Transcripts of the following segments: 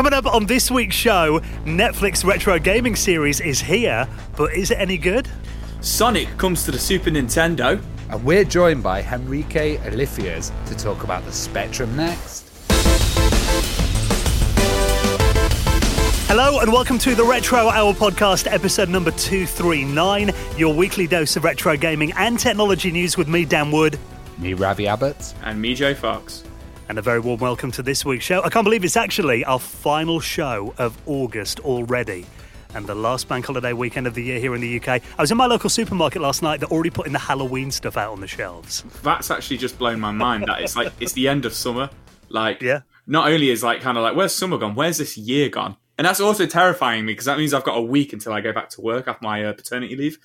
Coming up on this week's show, Netflix retro gaming series is here, but is it any good? Sonic comes to the Super Nintendo. And we're joined by Henrique Olifiers to talk about the Spectrum next. Hello and welcome to the Retro Hour podcast, episode number 239, your weekly dose of retro gaming and technology news with me, Dan Wood. Me, Ravi Abbott. And me, Joe Fox. And a very warm welcome to this week's show. I can't believe it's actually our final show of August already. And the last bank holiday weekend of the year here in the UK. I was in my local supermarket last night. They're already putting the Halloween stuff out on the shelves. That's actually just blown my mind. That it's like it's the end of summer. Like, yeah. Not only is like kind of like where's summer gone? Where's this year gone? And that's also terrifying me because that means I've got a week until I go back to work after my uh, paternity leave.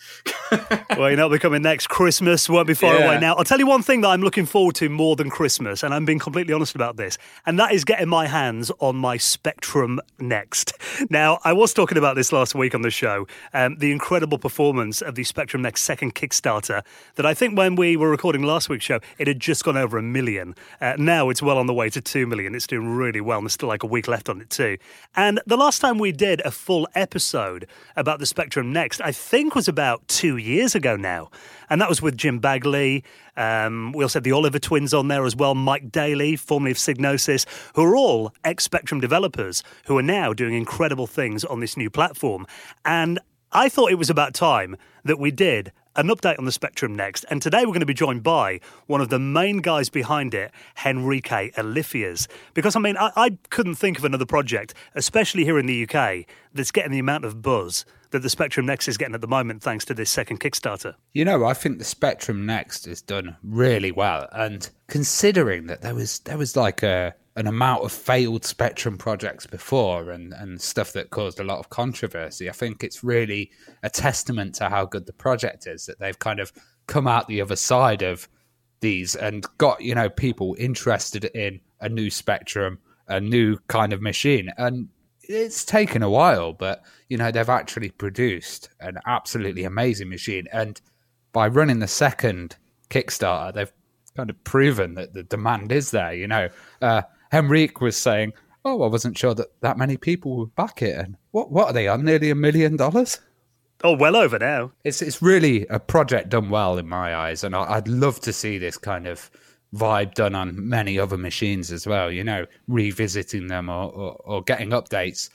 well, you know, we're coming next. Christmas won't be far yeah. away now. I'll tell you one thing that I'm looking forward to more than Christmas, and I'm being completely honest about this, and that is getting my hands on my Spectrum Next. Now, I was talking about this last week on the show, um, the incredible performance of the Spectrum Next second Kickstarter that I think when we were recording last week's show, it had just gone over a million. Uh, now it's well on the way to two million. It's doing really well, and there's still like a week left on it too. And the last time we did a full episode about the Spectrum Next, I think was about two years ago now. And that was with Jim Bagley. Um, we also had the Oliver twins on there as well, Mike Dailly, formerly of Psygnosis, who are all ex Spectrum developers who are now doing incredible things on this new platform. And I thought it was about time that we did an update on the Spectrum next. And today we're going to be joined by one of the main guys behind it, Henrique Olifiers. Because, I mean, I, I, couldn't think of another project, especially here in the UK, that's getting the amount of buzz that the Spectrum Next is getting at the moment thanks to this second Kickstarter. You know, I think the Spectrum Next is done really well. And considering that there was, there was like a an amount of failed Spectrum projects before and, and stuff that caused a lot of controversy. I think it's really a testament to how good the project is that they've kind of come out the other side of these and got, you know, people interested in a new Spectrum, a new kind of machine. And it's taken a while, but, you know, they've actually produced an absolutely amazing machine. And by running the second Kickstarter, they've kind of proven that the demand is there, you know. Uh, Henrique was saying, "Oh, I wasn't sure that that many people would back it." And what what are they on? Nearly a million dollars. Oh, well over now. It's it's really a project done well in my eyes, and I, would love to see this kind of vibe done on many other machines as well. You know, revisiting them or, or, or getting updates,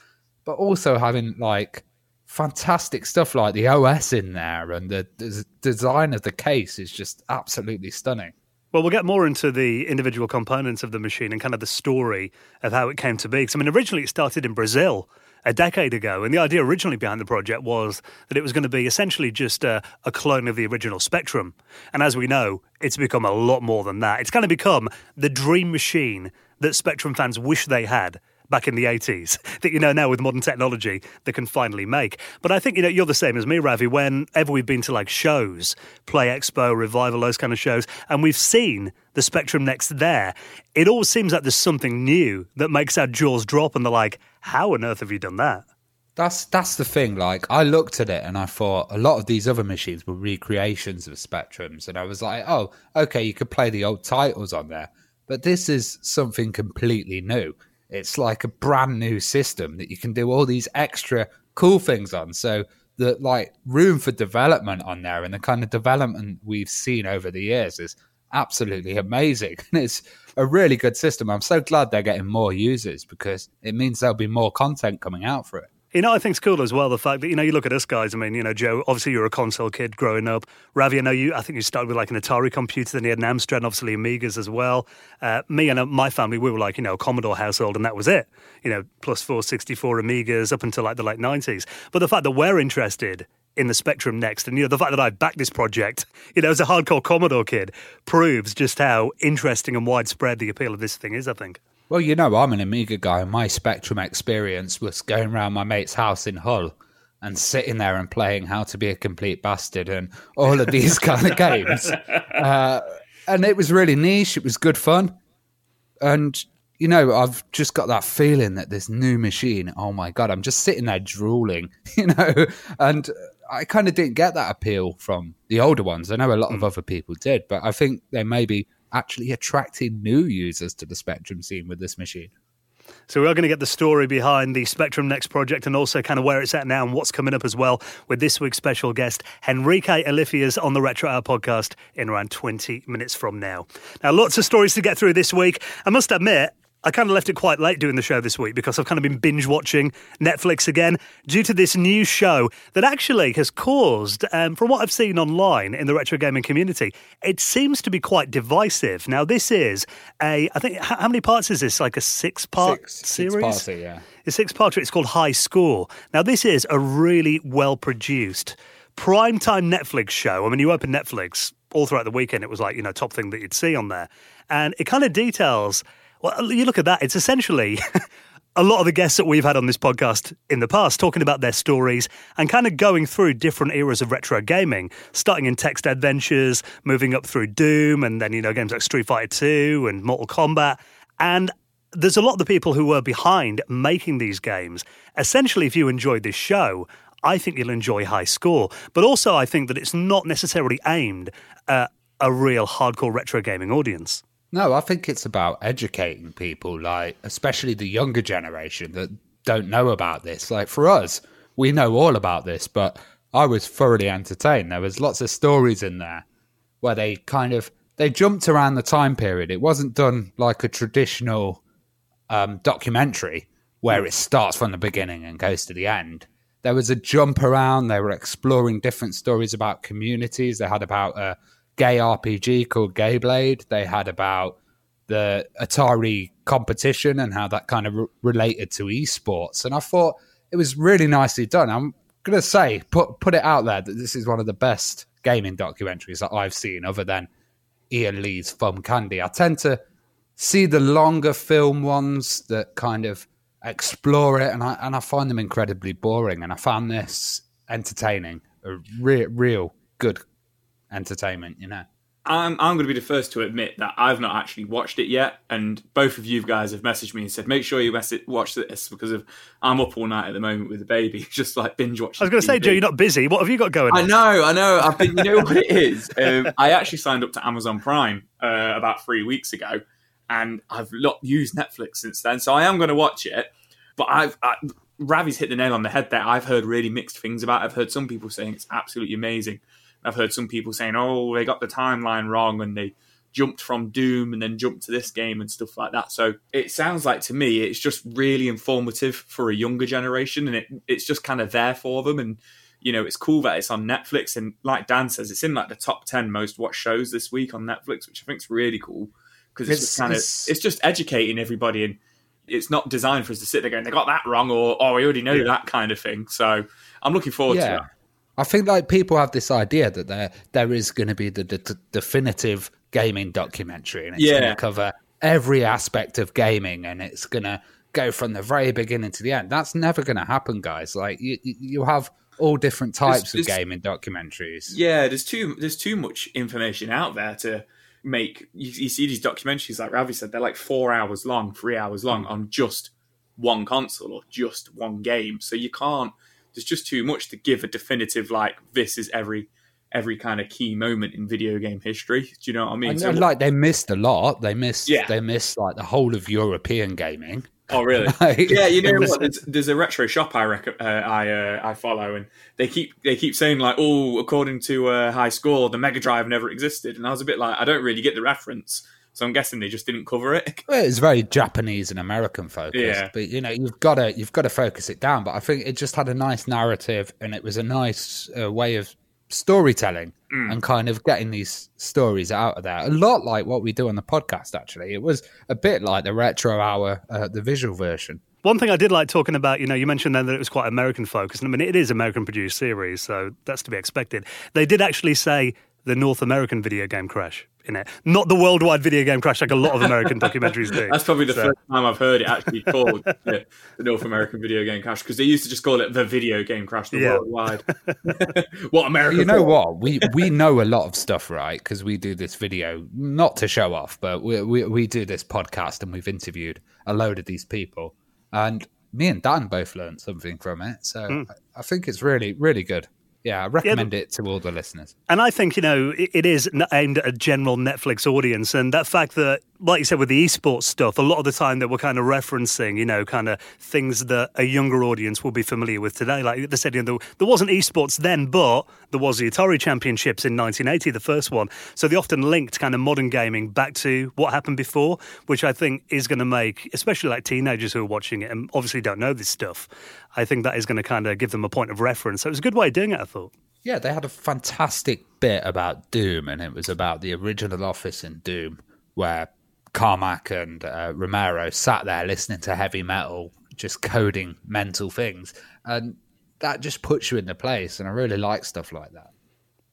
but also having like fantastic stuff like the OS in there, and the, the design of the case is just absolutely stunning. Well, we'll get more into the individual components of the machine and kind of the story of how it came to be. Because, I mean, originally it started in Brazil a decade ago, and the idea originally behind the project was that it was going to be essentially just a, a clone of the original Spectrum. And as we know, it's become a lot more than that. It's kind of become the dream machine that Spectrum fans wish they had back in the 80s that you know now with modern technology they can finally make. But I think you know you're the same as me, Ravi. Whenever we've been to like shows, Play Expo, Revival, those kind of shows, and we've seen the Spectrum next there, it always seems like there's something new that makes our jaws drop, and they're like, "How on earth have you done that?" That's that's the thing. Like I looked at it and I thought a lot of these other machines were recreations of Spectrums, and I was like, oh, okay, you could play the old titles on there, but this is something completely new. It's like a brand new system that you can do all these extra cool things on. So the like room for development on there and the kind of development we've seen over the years is absolutely amazing. And it's a really good system. I'm so glad they're getting more users because it means there'll be more content coming out for it. You know, I think it's cool as well the fact that you know you look at us guys. I mean, you know, Joe. Obviously, you're a console kid growing up. Ravi, I know you. I think you started with like an Atari computer, then you had an Amstrad, obviously Amigas as well. Uh, me and uh, my family, we were like you know a Commodore household, and that was it. You know, plus four sixty four Amigas up until like the late nineties. But the fact that we're interested in the Spectrum next, and you know the fact that I backed this project, you know, as a hardcore Commodore kid, proves just how interesting and widespread the appeal of this thing is. I think. Well, you know, I'm an Amiga guy. My Spectrum experience was going around my mate's house in Hull and sitting there and playing How to Be a Complete Bastard and all of these kind of games. Uh, and it was really niche. It was good fun. And, you know, I've just got that feeling that this new machine, oh my God, I'm just sitting there drooling, you know, and I kind of didn't get that appeal from the older ones. I know a lot of other people did, but I think they maybe actually attracting new users to the Spectrum scene with this machine. So we are going to get the story behind the Spectrum Next project and also kind of where it's at now and what's coming up as well with this week's special guest, Henrique Olifiers on the Retro Hour podcast in around 20 minutes from now. Now, lots of stories to get through this week. I must admit, I kind of left it quite late doing the show this week because I've kind of been binge watching Netflix again due to this new show that actually has caused, um, from what I've seen online in the retro gaming community, it seems to be quite divisive. Now, this is a, I think, how many parts is this? Like a six part series? Six parts, yeah. A six part, it's called High Score. Now, this is a really well produced primetime Netflix show. I mean, you open Netflix all throughout the weekend, it was like, you know, top thing that you'd see on there. And it kind of details well, you look at that, it's essentially a lot of the guests that we've had on this podcast in the past talking about their stories and kind of going through different eras of retro gaming, starting in text adventures, moving up through Doom, and then, you know, games like Street Fighter 2 and Mortal Kombat. And there's a lot of the people who were behind making these games. Essentially, if you enjoyed this show, I think you'll enjoy High Score. But also, I think that it's not necessarily aimed at a real hardcore retro gaming audience. No, I think it's about educating people, like especially the younger generation that don't know about this. Like for us, we know all about this, but I was thoroughly entertained. There was lots of stories in there where they kind of they jumped around the time period. It wasn't done like a traditional um, documentary where it starts from the beginning and goes to the end. There was a jump around. They were exploring different stories about communities. They had about a gay RPG called Gayblade. They had about the Atari competition and how that kind of re- related to esports. And I thought it was really nicely done. I'm going to say, put put it out there that this is one of the best gaming documentaries that I've seen, other than Ian Lee's Thumb Candy. I tend to see the longer film ones that kind of explore it, and I and I find them incredibly boring. And I found this entertaining, a real good entertainment, you know. I'm I'm going to be the first to admit that I've not actually watched it yet, and both of you guys have messaged me and said make sure you watch this because of I'm up all night at the moment with the baby, just like binge watching. I was going to say, Joe, you're not busy. What have you got going? On? I know, I know. I've been. You know what it is? Um, I actually signed up to Amazon Prime uh, about three weeks ago, and I've not used Netflix since then, so I am going to watch it. But I've I, Ravi's hit the nail on the head there. I've heard really mixed things about. it. I've heard some people saying it's absolutely amazing. I've heard some people saying, "Oh, they got the timeline wrong and they jumped from Doom and then jumped to this game and stuff like that." So it sounds like to me it's just really informative for a younger generation, and it it's just kind of there for them. And you know, it's cool that it's on Netflix, and like Dan says, it's in like the top ten most watched shows this week on Netflix, which I think is really cool because it's, it's, just kind of it's just educating everybody and. It's not designed for us to sit there going, they got that wrong, or oh, we already know yeah. that kind of thing. So I'm looking forward yeah. to that. I think like people have this idea that there there is going to be the, the, definitive gaming documentary, and it's yeah. going to cover every aspect of gaming, and it's going to go from the very beginning to the end. That's never going to happen, guys. Like you, you have all different types there's, of gaming documentaries. Yeah, there's too there's too much information out there to make. You, you see these documentaries, like Ravi said, they're like four hours long, three hours long on just one console or just one game. So you can't there's just too much to give a definitive like this is every every kind of key moment in video game history. Do you know what I mean? And, so, like they missed a lot. They missed yeah. they missed like the whole of European gaming. Oh really? like, yeah, you know what? There's, there's, a retro shop I rec- uh, I uh, I follow, and they keep they keep saying like, oh, according to uh, High Score, the Mega Drive never existed, and I was a bit like, I don't really get the reference. So I'm guessing they just didn't cover it. Well, it's very Japanese and American focused. Yeah. But you know, you've got to you've got to focus it down. But I think it just had a nice narrative, and it was a nice uh, way of storytelling mm. and kind of getting these stories out of there. A lot like what we do on the podcast. Actually, it was a bit like the retro hour, uh, the visual version. One thing I did like talking about, you know, you mentioned then that it was quite American focused. And I mean, it is American produced series, so that's to be expected. They did actually say the North American video game crash in it, not the worldwide video game crash like a lot of American documentaries do. That's probably the so. first time I've heard it actually called the, the, North American video game crash because they used to just call it the video game crash, the yeah. worldwide. what America? You know what? We we know a lot of stuff, right? Because we do this video not to show off, but we, we we do this podcast and we've interviewed a load of these people, and me and Dan both learned something from it. So mm. I, I think it's really really good. Yeah, I recommend yeah, it to all the listeners. And I think, you know, it, it is aimed at a general Netflix audience. And that fact that, like you said, with the esports stuff, a lot of the time that we're kind of referencing, you know, kind of things that a younger audience will be familiar with today. Like they said, you know, there, wasn't esports then, but there was the Atari Championships in 1980, the first one. So they often linked kind of modern gaming back to what happened before, which I think is going to make, especially like teenagers who are watching it and obviously don't know this stuff, I think that is going to kind of give them a point of reference. So it was a good way of doing it, I thought. Yeah, they had a fantastic bit about Doom, and it was about the original office in Doom, where Carmack and uh, Romero sat there listening to heavy metal, just coding mental things. And that just puts you in the place. And I really like stuff like that.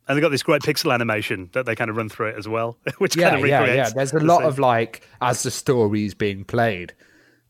And they've got this great pixel animation that they kind of run through it as well, which yeah, kind of recreates. Yeah, yeah. There's a lot of like, as the story's being played,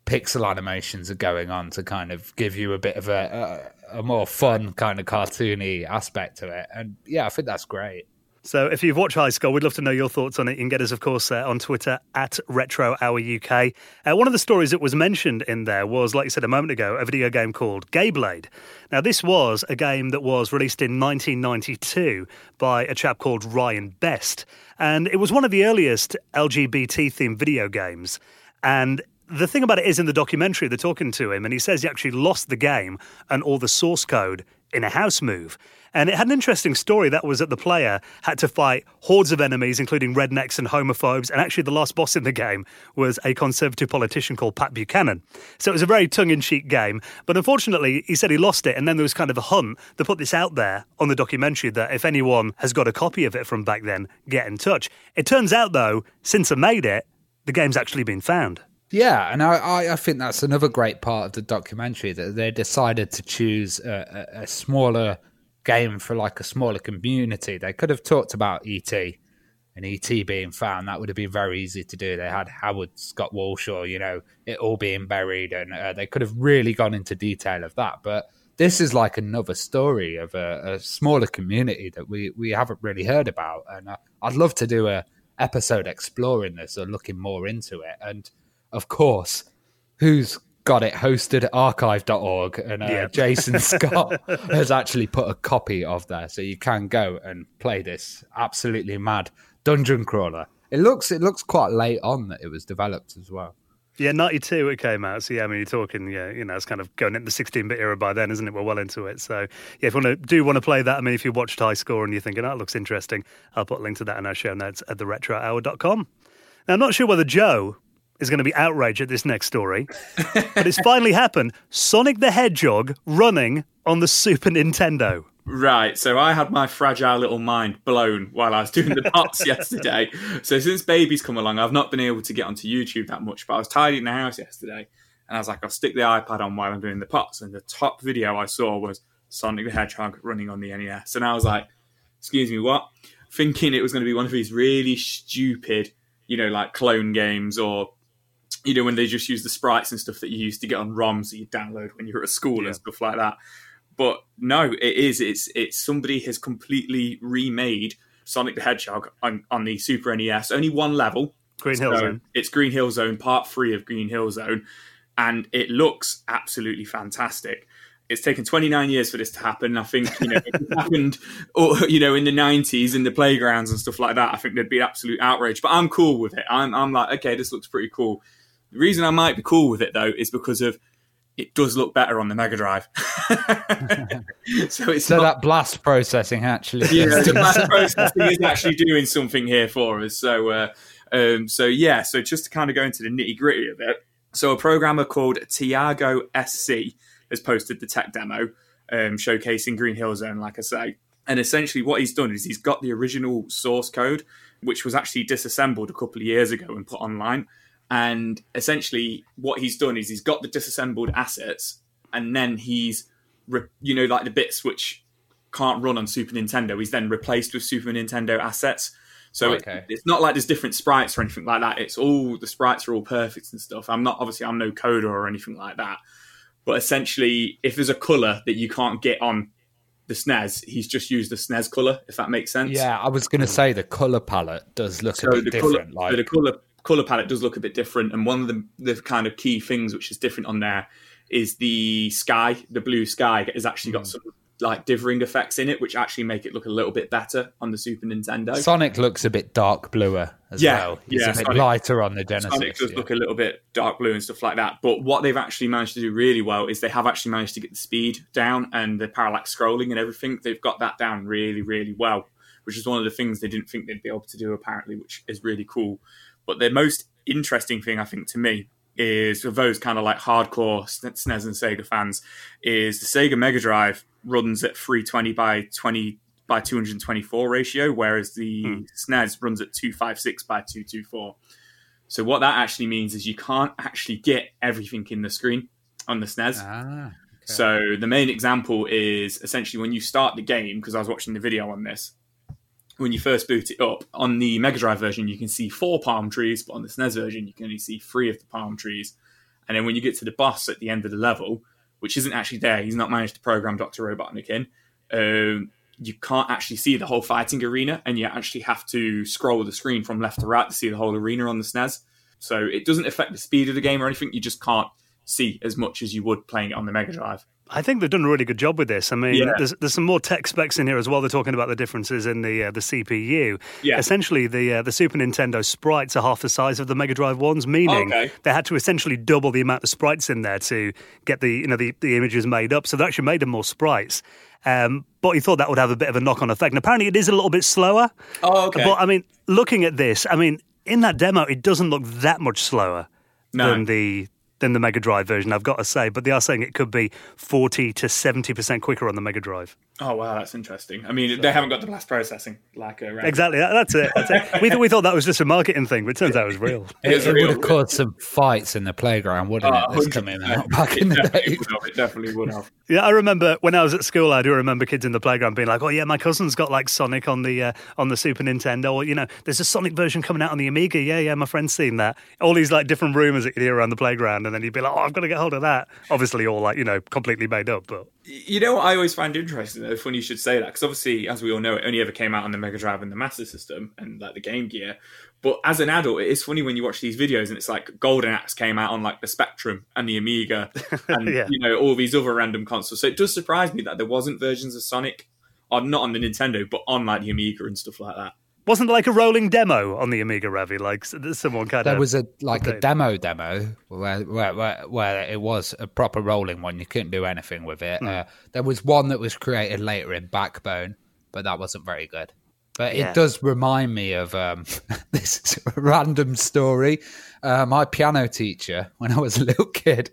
pixel animations are going on to kind of give you a bit of a, a, a more fun kind of cartoony aspect to it. And yeah, I think that's great. So if you've watched High Score, we'd love to know your thoughts on it. You can get us, of course, uh, on Twitter at Retro Hour UK. Uh, one of the stories that was mentioned in there was, like you said a moment ago, a video game called Gayblade. Now, this was a game that was released in 1992 by a chap called Ryan Best. And it was one of the earliest LGBT themed video games. And the thing about it is in the documentary, they're talking to him, and he says he actually lost the game and all the source code in a house move. And it had an interesting story that was that the player had to fight hordes of enemies, including rednecks and homophobes. And actually, the last boss in the game was a conservative politician called Pat Buchanan. So it was a very tongue in cheek game. But unfortunately, he said he lost it. And then there was kind of a hunt to put this out there on the documentary that if anyone has got a copy of it from back then, get in touch. It turns out, though, since I made it, the game's actually been found. Yeah, and I, I think that's another great part of the documentary that they decided to choose a, a, a smaller game for like a smaller community. They could have talked about ET and ET being found. That would have been very easy to do. They had Howard Scott Warshaw, you know, it all being buried, and uh, they could have really gone into detail of that. But this is like another story of a, a smaller community that we, we haven't really heard about, and uh, I'd love to do a episode exploring this or looking more into it. And of course, who's got it hosted at archive.org and uh, yeah. Jason Scott has actually put a copy of there so you can go and play this absolutely mad dungeon crawler. It looks it looks quite late on that it was developed as well. Yeah, 92 it came out. So, yeah, I mean, you're talking, yeah, you know, it's kind of going into the 16 bit era by then, isn't it? We're well into it. So, yeah, if you want to, do want to play that, I mean, if you watched High Score and you're thinking, oh, that looks interesting, I'll put a link to that in our show notes at theretrohour.com. Now, I'm not sure whether Joe is going to be outraged at this next story, but it's finally happened. Sonic the Hedgehog running on the Super Nintendo. Right, so I had my fragile little mind blown while I was doing the pots yesterday. So since baby's come along, I've not been able to get onto YouTube that much, but I was tidying the house yesterday and I was like, I'll stick the iPad on while I'm doing the pots. And the top video I saw was Sonic the Hedgehog running on the NES. And I was like, excuse me, what? Thinking it was going to be one of these really stupid, you know, like clone games or you know, when they just use the sprites and stuff that you used to get on ROMs that you download when you were at school yeah. and stuff like that. But no, it is. It's it's somebody has completely remade Sonic the Hedgehog on, on the Super NES. Only one level. Green Hill so Zone. It's Green Hill Zone, part three of Green Hill Zone, and it looks absolutely fantastic. It's taken 29 years for this to happen. I think you know it happened, or, you know, in the 90s in the playgrounds and stuff like that. I think there'd be absolute outrage. But I'm cool with it. I'm I'm like, okay, this looks pretty cool. The reason I might be cool with it though is because of it does look better on the Mega Drive. so it's so not, that blast processing actually. Yeah, the blast processing is actually doing something here for us. So, uh, um, so yeah. So just to kind of go into the nitty gritty of it. So a programmer called Tiago SC has posted the tech demo um, showcasing Green Hill Zone, like I say. And essentially, what he's done is he's got the original source code, which was actually disassembled a couple of years ago and put online. And essentially, what he's done is he's got the disassembled assets, and then he's, you know, like the bits which can't run on Super Nintendo He's then replaced with Super Nintendo assets. So Okay. it, it's not like there's different sprites or anything like that. It's all the sprites are all perfect and stuff. I'm not obviously I'm no coder or anything like that. But essentially, if there's a color that you can't get on the SNES, he's just used the SNES color. If that makes sense. Yeah, I was going to say the color palette does look So a bit the different. color, like the color color palette does look a bit different, and one of the the kind of key things which is different on there is the sky. The blue sky has actually got hmm. some like dithering effects in it, which actually make it look a little bit better on the Super Nintendo. Sonic looks a bit dark bluer as Yeah, well. He's yeah, a bit Sonic- lighter on the Genesis. Sonic does yeah. look a little bit dark blue and stuff like that. But what they've actually managed to do really well is they have actually managed to get the speed down and the parallax scrolling and everything. They've got that down really, really well, which is one of the things they didn't think they'd be able to do apparently, which is really cool. But the most interesting thing I think to me is for those kind of like hardcore SNES and Sega fans is the Sega Mega Drive runs at 320 by 20 by 224 ratio, whereas the SNES runs at 256 by 224. So what that actually means is you can't actually get everything in the screen on the SNES. Ah, So the main example is essentially when you start the game, because I was watching the video on this, when you first boot it up, on the Mega Drive version you can see four palm trees, but on the SNES version you can only see three of the palm trees. And then when you get to the boss at the end of the level, which isn't actually there, he's not managed to program Dr. Robotnik in, um, you can't actually see the whole fighting arena, and you actually have to scroll the screen from left to right to see the whole arena on the SNES. So it doesn't affect the speed of the game or anything, you just can't see as much as you would playing it on the Mega Drive. I think they've done a really good job with this. I mean, Yeah. there's, there's some more tech specs in here as well. They're talking about the differences in the uh, the CPU. Yeah. Essentially, the uh, the Super Nintendo sprites are half the size of the Mega Drive ones, meaning Okay. they had to essentially double the amount of sprites in there to get the you know the, the images made up. So they actually made them more sprites. Um, but he thought that would have a bit of a knock on effect. And apparently, it is a little bit slower. Oh, okay. But I mean, looking at this, I mean, in that demo, it doesn't look that much slower No. than the than the Mega Drive version. I've got to say, but they are saying it could be forty to seventy percent quicker on the Mega Drive. Oh wow, that's interesting. I mean, they haven't got the blast processing like a Exactly, that, that's it. That's it. we, th- we thought that was just a marketing thing, but it turns out it was real. It, is it real. would have caused some fights in the playground, wouldn't Oh, it? This coming out back It in the definitely day. would have, It definitely would have. Yeah, I remember when I was at school. I do remember kids in the playground being like, "Oh yeah, my cousin's got like Sonic on the uh, on the Super Nintendo, or you know, there's a Sonic version coming out on the Amiga. Yeah, yeah, my friend's seen that. All these like different rumors that you'd hear around the playground, and then you'd be like, "Oh, I've got to get hold of that." Obviously, all like you know, completely made up, but You know what I always find interesting though, funny you should say that, because obviously, as we all know, it only ever came out on the Mega Drive and the Master System and like the Game Gear. But as an adult, it is funny when you watch these videos and it's like Golden Axe came out on like the Spectrum and the Amiga and Yeah. you know all these other random consoles. So it does surprise me that there wasn't versions of Sonic, on not on the Nintendo, but on like the Amiga and stuff like that. Wasn't there like a rolling demo on the Amiga, Ravi? Like someone kind There of was a like a demo demo where, where where where it was a proper rolling one. You couldn't do anything with it. Hmm. Uh, there was one that was created later in Backbone, but that wasn't very good. But Yeah. it does remind me of um, this is a random story. Uh, my piano teacher, when I was a little kid,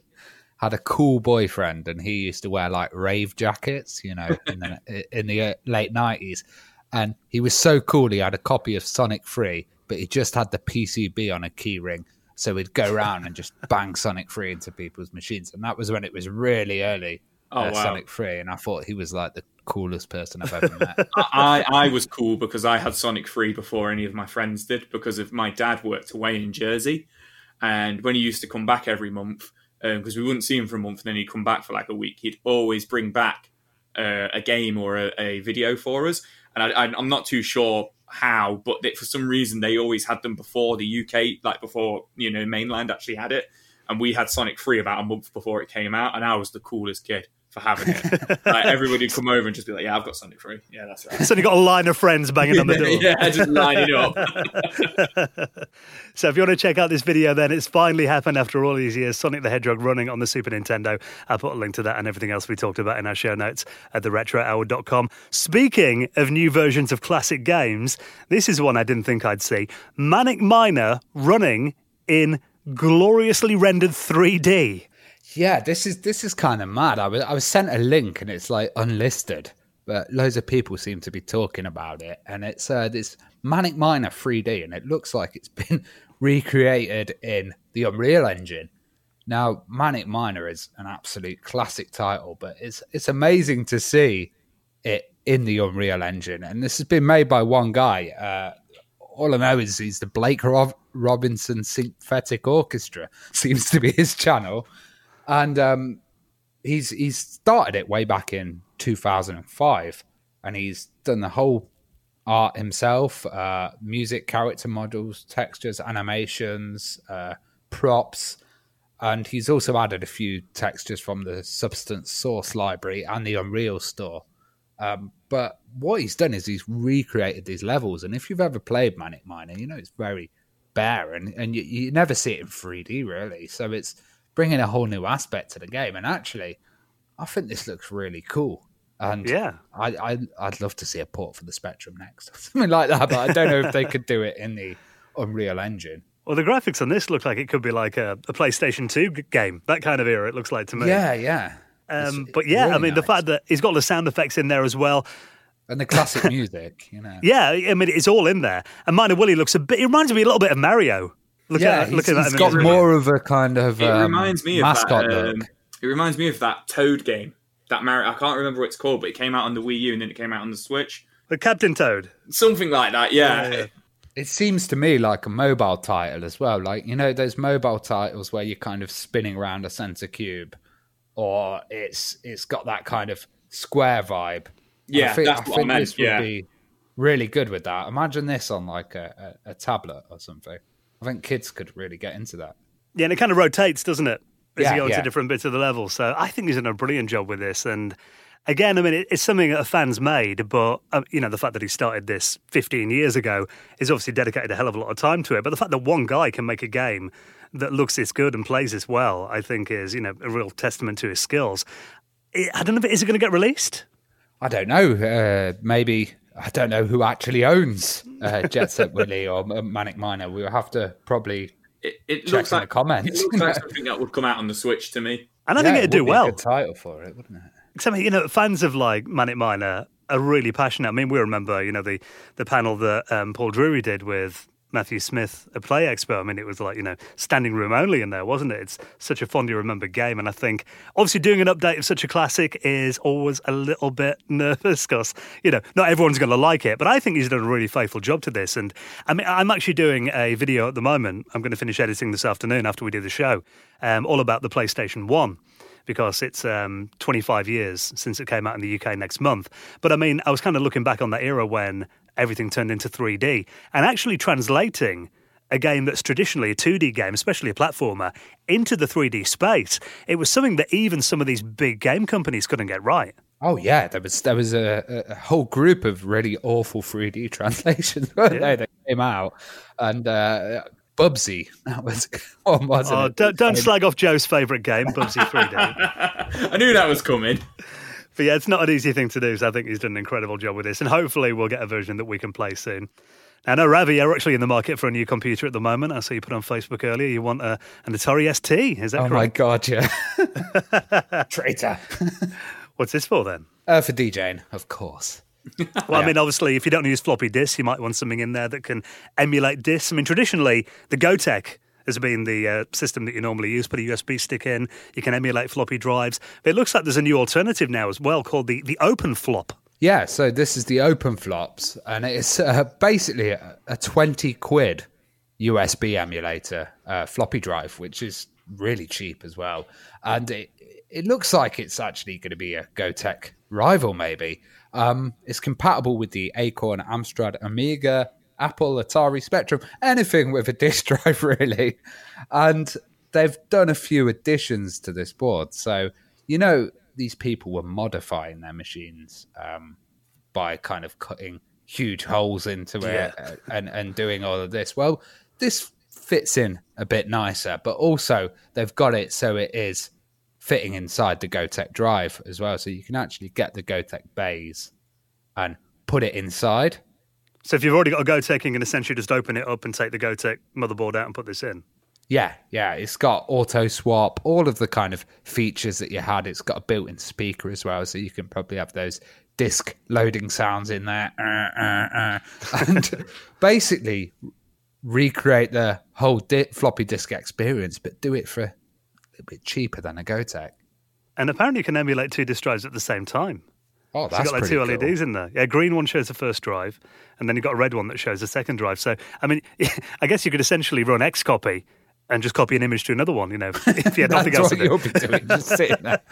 had a cool boyfriend, and he used to wear like rave jackets, you know, in the in the uh, late nineties. And he was so cool. He had a copy of Sonic Free, but he just had the PCB on a key ring. So he'd go around and just bang Sonic Free into people's machines. And that was when it was really early, Oh, uh, wow. Sonic Free. And I thought he was like the coolest person I've ever met. I, I was cool because I had Sonic Free before any of my friends did because of my dad worked away in Jersey, and when he used to come back every month, because we wouldn't see him for a month, and then he'd come back for like a week, he'd always bring back uh, a game or a, a video for us, and I, I'm not too sure how, but for some reason they always had them before the UK, like before you know mainland actually had it, and we had Sonic Free about a month before it came out, and I was the coolest kid for having it. like everybody would come over and just be like, "Yeah, I've got Sonic Free. Yeah, that's right." So got a line of friends banging on the door. yeah, just line it up. So if you want to check out this video, then it's finally happened after all these years. Sonic the Hedgehog running on the Super Nintendo. I'll put a link to that and everything else we talked about in our show notes at theretrohour.com. Speaking of new versions of classic games, this is one I didn't think I'd see. Manic Miner running in gloriously rendered 3D. Yeah, this is this is kind of mad. I was I was sent a link and it's like unlisted, but loads of people seem to be talking about it, and it's uh, this Manic Miner 3D, and it looks like it's been recreated in the Unreal Engine. Now, Manic Miner is an absolute classic title, but it's it's amazing to see it in the Unreal Engine, and this has been made by one guy. Uh, all I know is he's the Blake Rob- Robinson Synthetic Orchestra seems to be his channel, and um, he's he's started it way back in 2005, and he's done the whole art himself, uh, music, character models, textures, animations, uh, props, and he's also added a few textures from the Substance Source library and the Unreal Store. Um, but what he's done is he's recreated these levels, and if you've ever played Manic Miner, you know it's very bare, and, and you, you never see it in 3D really. So it's bringing a whole new aspect to the game, and actually, I think this looks really cool. And Yeah. I, I I'd love to see a port for the Spectrum next, something like that. But I don't know if they could do it in the Unreal Engine. Well, the graphics on this look like it could be like a, a PlayStation 2 game. That kind of era, it looks like to me. Yeah, yeah. Um, but yeah, I really mean, the fact that he's got the sound effects in there as well. and the classic music, you know. Yeah, I mean, it's all in there. And Miner Willy looks a bit, it reminds me a little bit of Mario. Look yeah, at, he's, look at that. he's I mean, got more of a kind of It um, reminds me of mascot that. look. Um, it reminds me of that Toad game. That Mario, I can't remember what it's called, but it came out on the Wii U and then it came out on the Switch. The Captain Toad. Something like that. Yeah. Yeah, yeah. It seems to me like a mobile title as well. Like you know, those mobile titles where you're kind of spinning around a center cube, or it's it's got that kind of square vibe. Yeah, I think, that's I what I meant, this would yeah. be really good with that. Imagine this on like a, a, a tablet or something. I think kids could really get into that. Yeah, and it kind of rotates, doesn't it? As Yeah, you go yeah. different bits of the level. So I think he's done a brilliant job with this. And again, I mean, it's something that a fan's made, but, uh, you know, the fact that he started this 15 years ago is obviously dedicated a hell of a lot of time to it. But the fact that one guy can make a game that looks this good and plays this well, I think is, you know, a real testament to his skills. I I don't know is it going to get released? I don't know. Uh, maybe I don't know who actually owns uh, Jet Set Willy or Manic Miner. We'll have to probably. It, it Check looks in like the comments. It looks like something that would come out on the Switch to me. And I Yeah, think it it'd do would be a well. good title for it, wouldn't it? Because you know, fans of like Manic Miner are really passionate. I mean, we remember, you know, the the panel that um, Paul Drury did with Matthew Smith, a Play Expo. I mean, it was like you know, standing room only in there, wasn't it? It's such a fondly remembered game, and I think obviously doing an update of such a classic is always a little bit nervous because you know not everyone's going to like it. But I think he's done a really faithful job to this, and I mean, I'm actually doing a video at the moment. I'm going to finish editing this afternoon after we do the show, um, all about the PlayStation One because it's um, 25 years since it came out in the UK next month. But I mean, I was kind of looking back on that era when everything turned into 3D and actually translating a game that's traditionally a 2D game, especially a platformer, into the 3D space. It was something that even some of these big game companies couldn't get right. Oh yeah, there was there was a, a whole group of really awful 3D translations weren't they, that came out, and uh, Bubsy that was one wasn't Oh, it? don't, don't slag off Joe's favourite game, Bubsy 3D. I knew that was coming. But yeah, it's not an easy thing to do. So I think he's done an incredible job with this, and hopefully we'll get a version that we can play soon. Now, I know Ravi, you're actually in the market for a new computer at the moment. I saw you put on Facebook earlier. You want a, an Atari ST? Is that Oh my god, yeah, traitor. What's this for then? Uh, for DJing, of course. Well, I mean, obviously, if you don't use floppy disks, you might want something in there that can emulate disks. I mean, traditionally, the Gotek has been the uh, system that you normally use. Put a USB stick in, you can emulate floppy drives. But it looks like there's a new alternative now as well called the, the Open Flop. Yeah, so this is the OpenFlops, and it's uh, basically a, a 20 quid USB emulator uh, floppy drive, which is really cheap as well. And it, it looks like it's actually going to be a Gotek rival, maybe. Um, it's compatible with the Acorn, Amstrad, Amiga, Apple, Atari, Spectrum, anything with a disk drive, really. And they've done a few additions to this board. So, you know, these people were modifying their machines um, by kind of cutting huge holes into it uh, and, and doing all of this. Well, this fits in a bit nicer, but also they've got it so it is fitting inside the Gotek drive as well. So you can actually get the Gotek bays and put it inside. So if you've already got a Gotek, you can essentially just open it up and take the Gotek motherboard out and put this in. Yeah, yeah, it's got auto swap, all of the kind of features that you had. It's got a built-in speaker as well, so you can probably have those disk loading sounds in there, uh, uh, uh, and basically recreate the whole di- floppy disk experience, but do it for a little bit cheaper than a Gotek. And apparently, you can emulate two disk drives at the same time. Oh, So you've got like two cool. LEDs in there. Yeah, green one shows the first drive, and then you've got a red one that shows the second drive. So, I mean, I guess you could essentially run X copy and just copy an image to another one, you know, if you had nothing else to do. you'll be doing, just sitting there.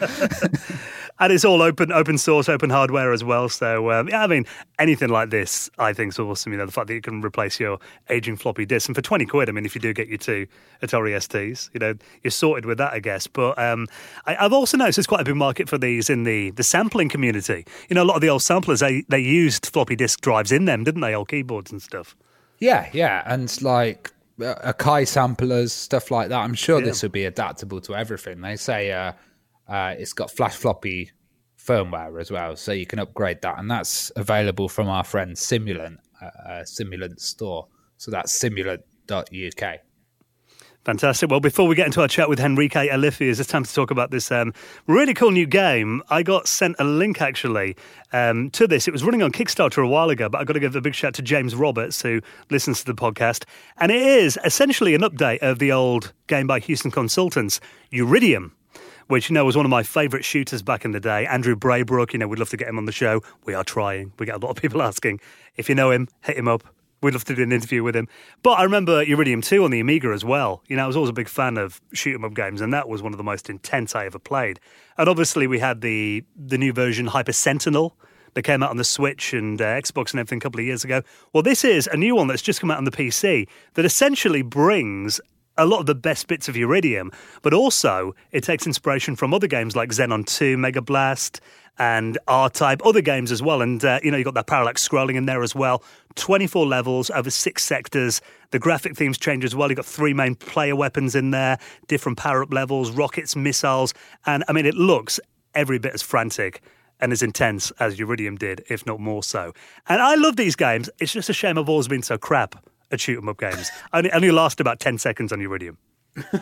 And it's all open, open source, open hardware as well. So, um, yeah, I mean, anything like this, I think is awesome. You know, the fact that you can replace your aging floppy disk, and for twenty quid, I mean, if you do get your two Atari STs, you know, you're sorted with that, I guess. But um, I, I've also noticed there's quite a big market for these in the the sampling community. You know, a lot of the old samplers they they used floppy disk drives in them, didn't they? Old keyboards and stuff. Yeah, yeah, and like Akai samplers, stuff like that. I'm sure this would be adaptable to everything. They say uh, uh, it's got FlashFloppy firmware as well, so you can upgrade that, and that's available from our friend Simulant, uh, uh, Simulant store. So that's simulant.uk. Fantastic. Well, before we get into our chat with Henrique Olifiers, it's time to talk about this um, really cool new game. I got sent a link actually um, to this. It was running on Kickstarter a while ago, but I've got to give a big shout to James Roberts, who listens to the podcast. And it is essentially an update of the old game by Hewson Consultants, Uridium. Which you know was one of my favourite shooters back in the day. Andrew Braybrook, you know, we'd love to get him on the show. We are trying. We get a lot of people asking. If you know him, hit him up. We'd love to do an interview with him. But I remember Iridium 2 on the Amiga as well. You know, I was always a big fan of shoot 'em up games, and that was one of the most intense I ever played. And obviously, we had the the new version Hyper Sentinel that came out on the Switch and uh, Xbox and everything a couple of years ago. Well, this is a new one that's just come out on the PC that essentially brings a lot of the best bits of Iridium, but also it takes inspiration from other games like Xenon 2, Mega Blast, and R-Type, other games as well. And, uh, you know, you've got that parallax scrolling in there as well. 24 levels over six sectors. The graphic themes change as well. You've got three main player weapons in there, different power-up levels, rockets, missiles. And, I mean, it looks every bit as frantic and as intense as Iridium did, if not more so. And I love these games. It's just a shame I've always been so crap at shoot 'em up games. Only, only last about 10 seconds on Iridium.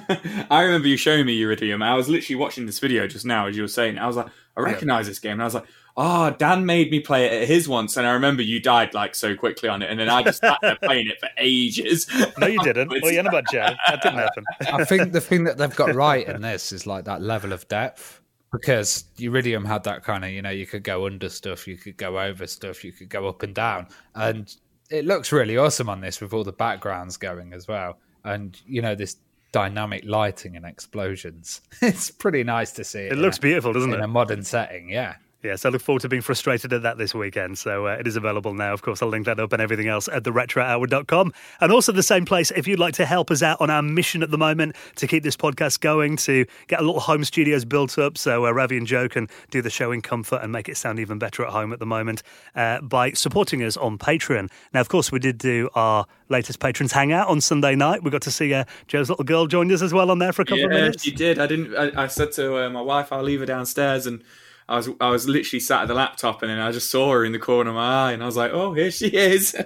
I remember you showing me Iridium. I was literally watching this video just now as you were saying. I was like, I recognize this game, and I was like, oh, Dan made me play it at his once, and I remember you died like so quickly on it, and then I just sat there playing it for ages. No, you didn't. What are you on about, Joe? That didn't happen. I think the thing that they've got right in this is like that level of depth. Because Iridium had that kind of, you know, you could go under stuff, you could go over stuff, you could go up and down. And it looks really awesome on this with all the backgrounds going as well. And, you know, this dynamic lighting and explosions. It's pretty nice to see it. It looks a- beautiful, doesn't in it? In a modern setting, yeah. Yes, I look forward to being frustrated at that this weekend. So uh, it is available now. Of course, I'll link that up and everything else at theretrohour.com. And also the same place if you'd like to help us out on our mission at the moment to keep this podcast going, to get a little home studios built up so uh, Ravi and Joe can do the show in comfort and make it sound even better at home at the moment uh, by supporting us on Patreon. Now, of course, we did do our latest patrons hangout on Sunday night. We got to see uh, Joe's little girl joined us as well on there for a couple yeah, of minutes. she did. I didn't. I, I said to uh, my wife, "I'll leave her downstairs," and I was I was literally sat at the laptop, and then I just saw her in the corner of my eye, and I was like, "Oh, here she is."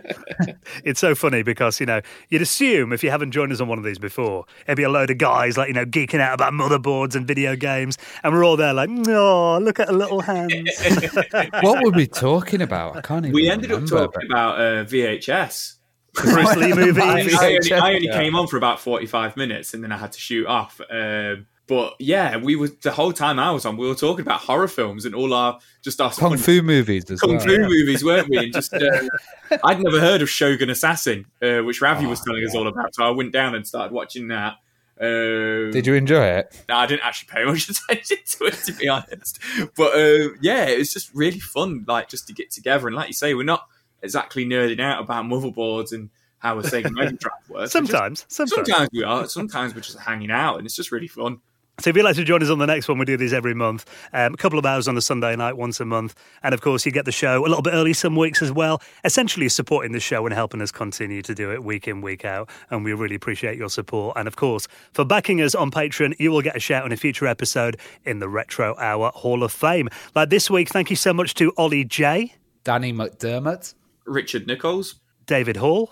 It's so funny because, you know, you'd assume if you haven't joined us on one of these before, it'd be a load of guys like, you know, geeking out about motherboards and video games. And we're all there like, oh, look at her little hands. What were we talking about? I can't even we ended up remember, talking about uh, VHS. Bruce Lee movies. I only, I only Yeah. came on for about 45 minutes and then I had to shoot off. Um but yeah, we were the whole time I was on, we were talking about horror films and all our just our Kung fun Fu movies as kung well. fu movies, weren't we? And just uh, I'd never heard of Shogun Assassin, uh, which Ravi was Oh, telling us all about. So I went down and started watching that. Um, Did you enjoy it? no, I didn't actually pay much attention to it, to be honest. But uh, yeah, it was just really fun, like just to get together. And like you say, we're not exactly nerding out about motherboards and how a Sega Mega Drive works. We're just- Sometimes, sometimes. sometimes we are. Sometimes we're just hanging out, and it's just really fun. So if you'd like to join us on the next one, we do these every month. Um, a couple of hours on a Sunday night, once a month. And of course, you get the show a little bit early some weeks as well, essentially supporting the show and helping us continue to do it week in, week out. And we really appreciate your support. And of course, for backing us on Patreon, you will get a shout in a future episode in the Retro Hour Hall of Fame. Like this week, thank you so much to Ollie Jay, Danny McDermott Richard Nicholls, David Hall,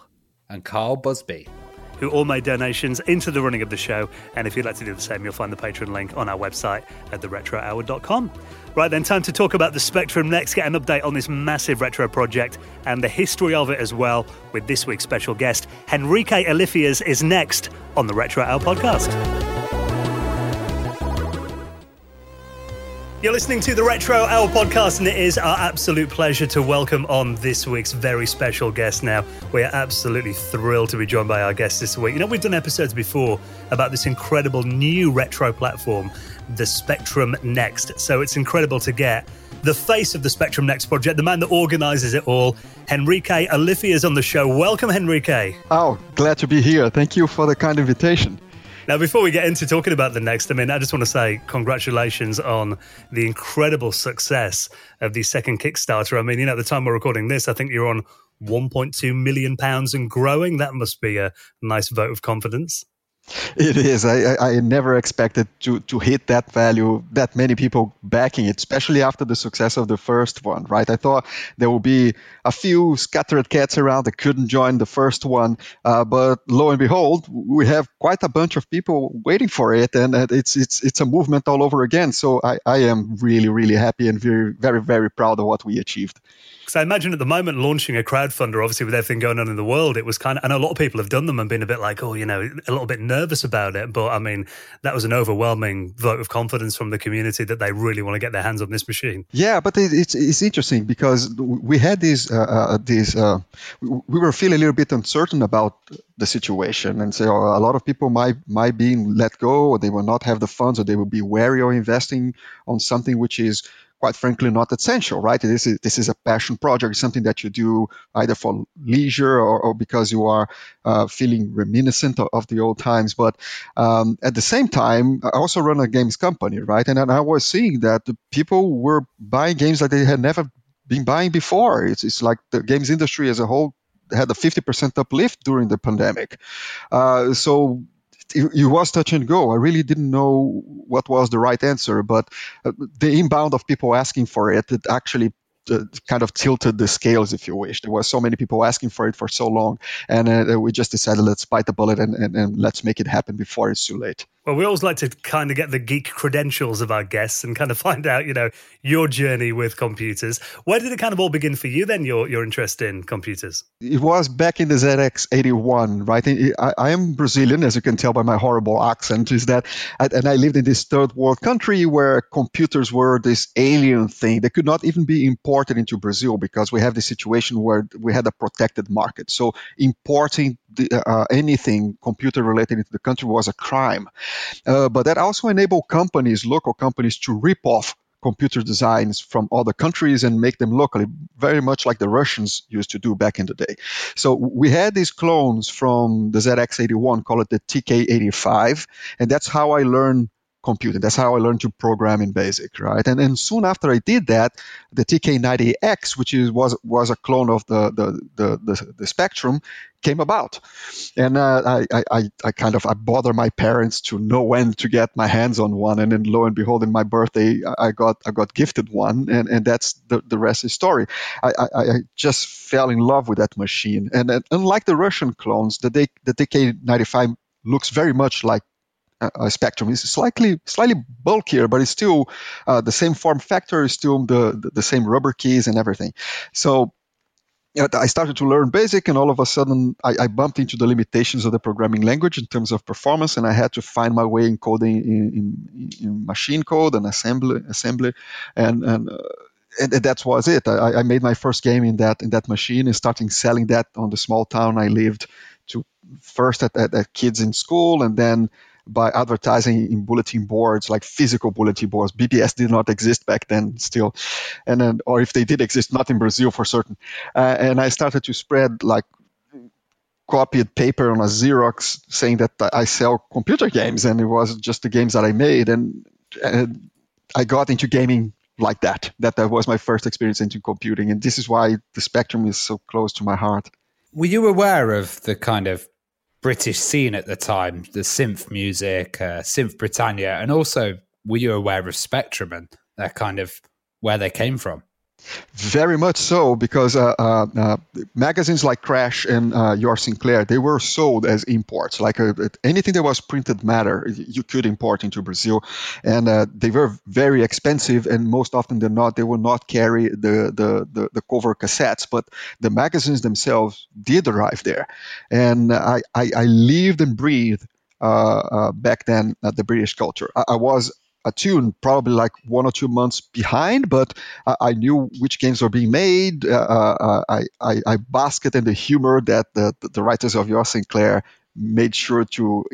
and Carl Busby. Who all made donations into the running of the show. And if you'd like to do the same, you'll find the Patreon link on our website at theretrohour.com. Right then, time to talk about the Spectrum next, get an update on this massive retro project and the history of it as well with this week's special guest. Henrique Olifiers is next on the Retro Hour podcast. You're listening to the Retro Hour podcast, and it is our absolute pleasure to welcome on this week's very special guest. Now, we are absolutely thrilled to be joined by our guest this week. You know, we've done episodes before about this incredible new retro platform, the Spectrum Next. So it's incredible to get the face of the Spectrum Next project, the man that organizes it all, Henrique Olifiers, is on the show. Welcome, Henrique. Oh, glad to be here. Thank you for the kind invitation. Now, before we get into talking about the next, I mean, I just want to say congratulations on the incredible success of the second Kickstarter. I mean, you know, at the time we're recording this, I think you're on 1.2 million pounds and growing. That must be a nice vote of confidence. It is. I, I never expected to, to hit that value, that many people backing it, especially after the success of the first one, right? I thought there would be a few scattered cats around that couldn't join the first one, uh, but lo and behold, we have quite a bunch of people waiting for it, and it's it's it's a movement all over again. So I, I am really really happy and very very very proud of what we achieved. Because I imagine at the moment launching a crowdfunder, obviously with everything going on in the world, it was kind of, and a lot of people have done them and been a bit like, oh, you know, a little bit nervous about it. But I mean, that was an overwhelming vote of confidence from the community that they really want to get their hands on this machine. Yeah, but it's it's interesting because we had these uh, uh, these uh, we were feeling a little bit uncertain about the situation, and so a lot of people might might be let go, or they will not have the funds, or they will be wary of investing on something which is quite frankly not essential, right? This is this is a passion project, something that you do either for leisure or, or because you are uh, feeling reminiscent of, of, the old times. But um, at the same time, I also run a games company, right? And, and I was seeing that people were buying games that they had never been buying before. It's, it's like the games industry as a whole had a 50% uplift during the pandemic. Uh, so it, was touch and go. I really didn't know what was the right answer, but uh, the inbound of people asking for it, it actually uh, kind of tilted the scales, if you wish. There were so many people asking for it for so long, and uh, we just decided let's bite the bullet and, and, and let's make it happen before it's too late. Well, we always like to kind of get the geek credentials of our guests and kind of find out, you know, your journey with computers. Where did it kind of all begin for you then, your, your interest in computers? It was back in the ZX81, right? I, I am Brazilian, as you can tell by my horrible accent, is that, and I lived in this third world country where computers were this alien thing. They could not even be imported into Brazil because we have this situation where we had a protected market. So importing uh, anything computer related into the country was a crime. Uh, but that also enabled companies, local companies, to rip off computer designs from other countries and make them locally, very much like the Russians used to do back in the day. So we had these clones from the ZX81, call it the TK85, and that's how I learned computing. That's how I learned to program in BASIC, right? And then soon after I did that, the TK90X, which is, was was a clone of the the the, the, the Spectrum, came about. And uh, I, I I kind of I bother my parents to know when to get my hands on one, and then lo and behold, in my birthday, I got I got gifted one, and, and that's the the rest is story. I, I, I just fell in love with that machine, and, and unlike the Russian clones, the the TK95 looks very much like uh, spectrum is slightly slightly bulkier, but it's still uh, the same form factor, still the, the, same rubber keys and everything. So I started to learn BASIC, and all of a sudden, I, I, bumped into the limitations of the programming language in terms of performance, and I had to find my way in coding in, in, in machine code and assembly, assembly, and and. Uh, and that was it. I, I, made my first game in that in that machine and starting selling that on the small town I lived to first at, at, at kids in school and then by advertising in bulletin boards, like physical bulletin boards. BBS did not exist back then still. And then, or if they did exist, not in Brazil for certain. Uh, and I started to spread like copied paper on a Xerox saying that I sell computer games and it was just the games that I made. And, and I got into gaming like that. That that was my first experience into computing. And this is why the spectrum is so close to my heart. Were you aware of the kind of British scene at the time, the synth music, uh, Synth Britannia, and also were you aware of Spectrum and that kind of where they came from? Very much so, because uh, uh, uh, magazines like Crash and uh, Your Sinclair, they were sold as imports. Like uh, anything that was printed matter, you could import into Brazil, and uh, they were very expensive. And most often than not, they will not carry the, the the, the cover cassettes, but the magazines themselves did arrive there. And I I, I lived and breathed back then at the British culture. I, I was attuned, probably like one or two months behind, but I, I knew which games were being made. Uh, uh I, I, I basked in the humor that the, the writers of Your Sinclair made sure to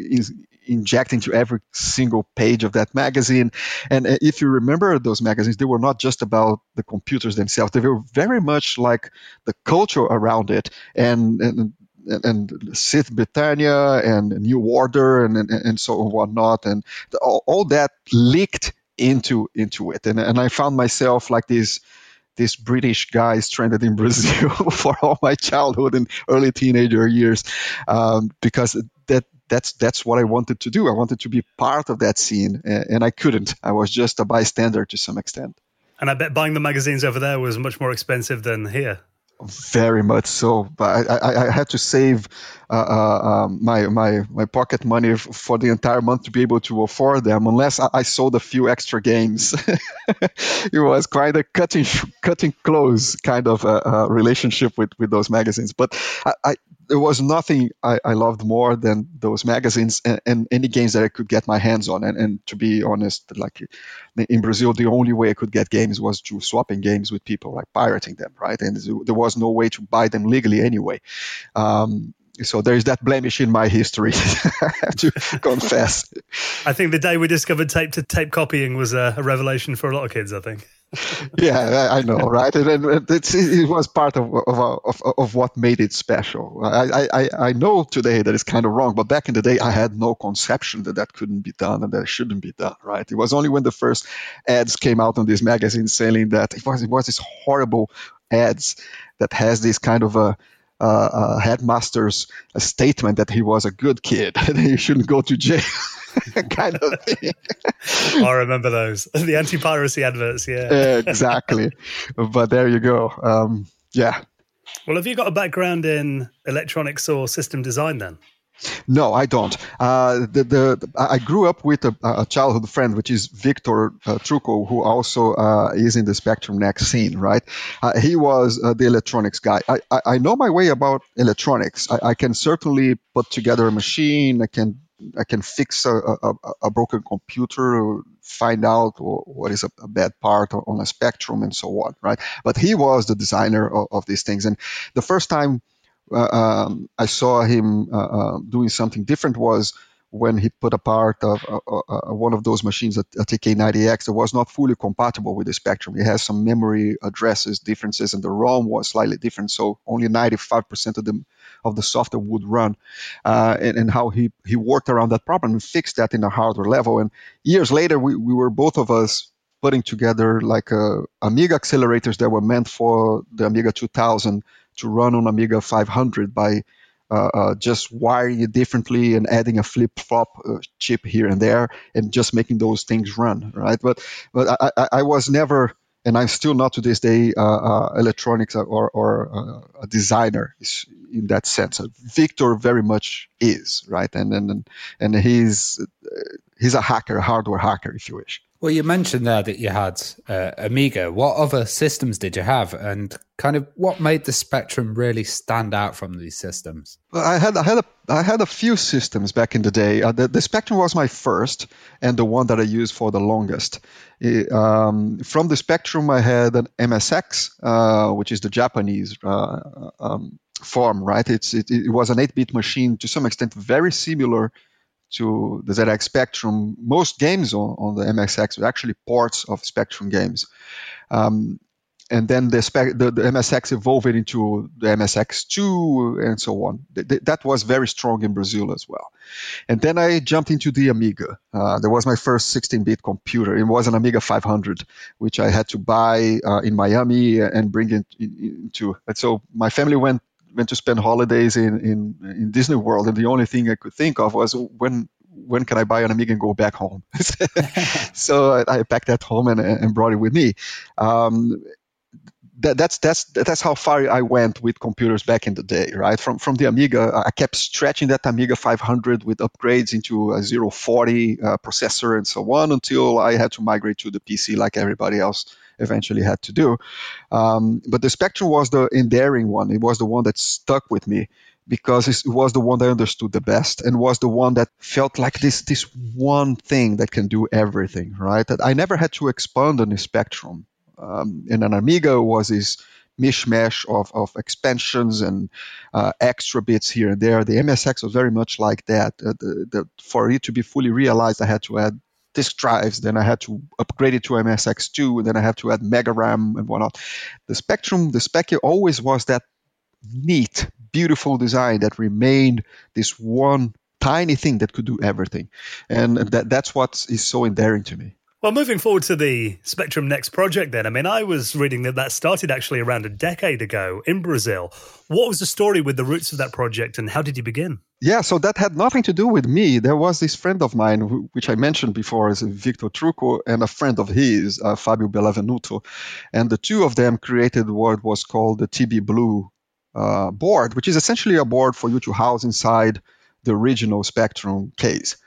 inject into every single page of that magazine. And uh, if you remember those magazines, they were not just about the computers themselves. They were very much like the culture around it and, and and Synth Britannia and New Order and, and, and so on whatnot and all, all, that leaked into into it and, and I found myself like this this British guy stranded in Brazil for all my childhood and early teenager years um, because that that's that's what I wanted to do. I wanted to be part of that scene, and I couldn't. I was just a bystander to some extent. And I bet buying the magazines over there was much more expensive than here. Very much so, but I, I, I had to save uh, uh, um, my my my pocket money f- for the entire month to be able to afford them. Unless I, I sold a few extra games, it was quite a cutting cutting close kind of a, a relationship with, with those magazines. But I there was nothing I, I, loved more than those magazines and, and, any games that I could get my hands on. And, and, to be honest, like in Brazil, the only way I could get games was through swapping games with people, like pirating them, right? And there was no way to buy them legally anyway. Um, so there is that blemish in my history. I have to confess. I think the day we discovered tape to tape copying was a, a revelation for a lot of kids. I think yeah, I know, right? And, and it was part of, of, of, of what made it special. I, I, I know today that it's kind of wrong, but back in the day, I had no conception that that couldn't be done and that it shouldn't be done, right? It was only when the first ads came out on these magazines saying that it was, it was this horrible ads that has this kind of a, headmaster's statement that he was a good kid and he shouldn't go to jail. kind of thing. I remember those. The anti piracy adverts, yeah. exactly. But there you go. Um, yeah. Well, have you got a background in electronics or system design then? No, I don't. Uh, the, the, I grew up with a, a childhood friend, which is Victor uh, Trucco, who also uh, is in the Spectrum Next scene, right? Uh, he was uh, the electronics guy. I, I, I, know my way about electronics. I, I, can certainly put together a machine. I can I can fix a, a, a broken computer, find out what is a, bad part on a spectrum, and so on, right? But he was the designer of, of these things. And the first time um, I saw him uh, uh, doing something different was when he put apart of uh, uh, uh, one of those machines, a, a TK90X, that was not fully compatible with the Spectrum. It has some memory addresses differences, and the ROM was slightly different, so only 95% of the of the software would run, uh, and, and, how he he worked around that problem and fixed that in a hardware level. And years later, we, we were both of us putting together like Amiga accelerators that were meant for the Amiga 2000 to run on Amiga 500 by uh, uh, just wiring it differently and adding a flip flop uh, chip here and there and just making those things run, right? But but I, I, I was never, and I'm still not to this day, uh, uh, electronics or or uh, a designer in that sense. Victor very much is, right? And and and he's he's a hacker, a hardware hacker, if you wish. Well, you mentioned there that you had uh, Amiga. What other systems did you have, and kind of what made the Spectrum really stand out from these systems? Well, I had I had a I had a few systems back in the day. Uh, the, the Spectrum was my first and the one that I used for the longest. It, um, from the Spectrum, I had an MSX, uh, which is the Japanese uh, um, form, right? It's it, it was an 8-bit machine to some extent, very similar to the ZX Spectrum, most games on, on the MSX were actually ports of Spectrum games. Um, and then the, the, the, MSX evolved into the MSX2 and so on. Th- th- that was very strong in Brazil as well. And then I jumped into the Amiga. Uh, that was my first 16-bit computer. It was an Amiga 500, which I had to buy uh, in Miami and bring it into. And so my family went went to spend holidays in, in, in Disney World, and the only thing I could think of was when when can I buy an Amiga and go back home? so I, I, packed that home and, and brought it with me. Um, that, that's that's that's how far I went with computers back in the day, right? From from the Amiga, I kept stretching that Amiga 500 with upgrades into a 040 uh, processor and so on until I had to migrate to the PC like everybody else eventually had to do. Um, but the Spectrum was the endearing one. It was the one that stuck with me because it was the one that I understood the best and was the one that felt like this this one thing that can do everything, right? That I never had to expand on the spectrum. Um, and an Amiga was this mishmash of, of expansions and uh, extra bits here and there. The MSX was very much like that. Uh, the, the, for it to be fully realized, I had to add disk drives, then I had to upgrade it to MSX2, and then I had to add Mega RAM and whatnot. The Spectrum, the Spec always was that neat, beautiful design that remained this one tiny thing that could do everything. And that, that's what is so endearing to me. Well, moving forward to the Spectrum Next project, then, I mean, I was reading that that started actually around a decade ago in Brazil. What was the story with the roots of that project and how did you begin? Yeah, so that had nothing to do with me. There was this friend of mine, which I mentioned before, is Victor Trucco, and a friend of his, uh, Fabio Belavenuto. And the two of them created what was called the TB Blue uh, board, which is essentially a board for you to house inside the original Spectrum case.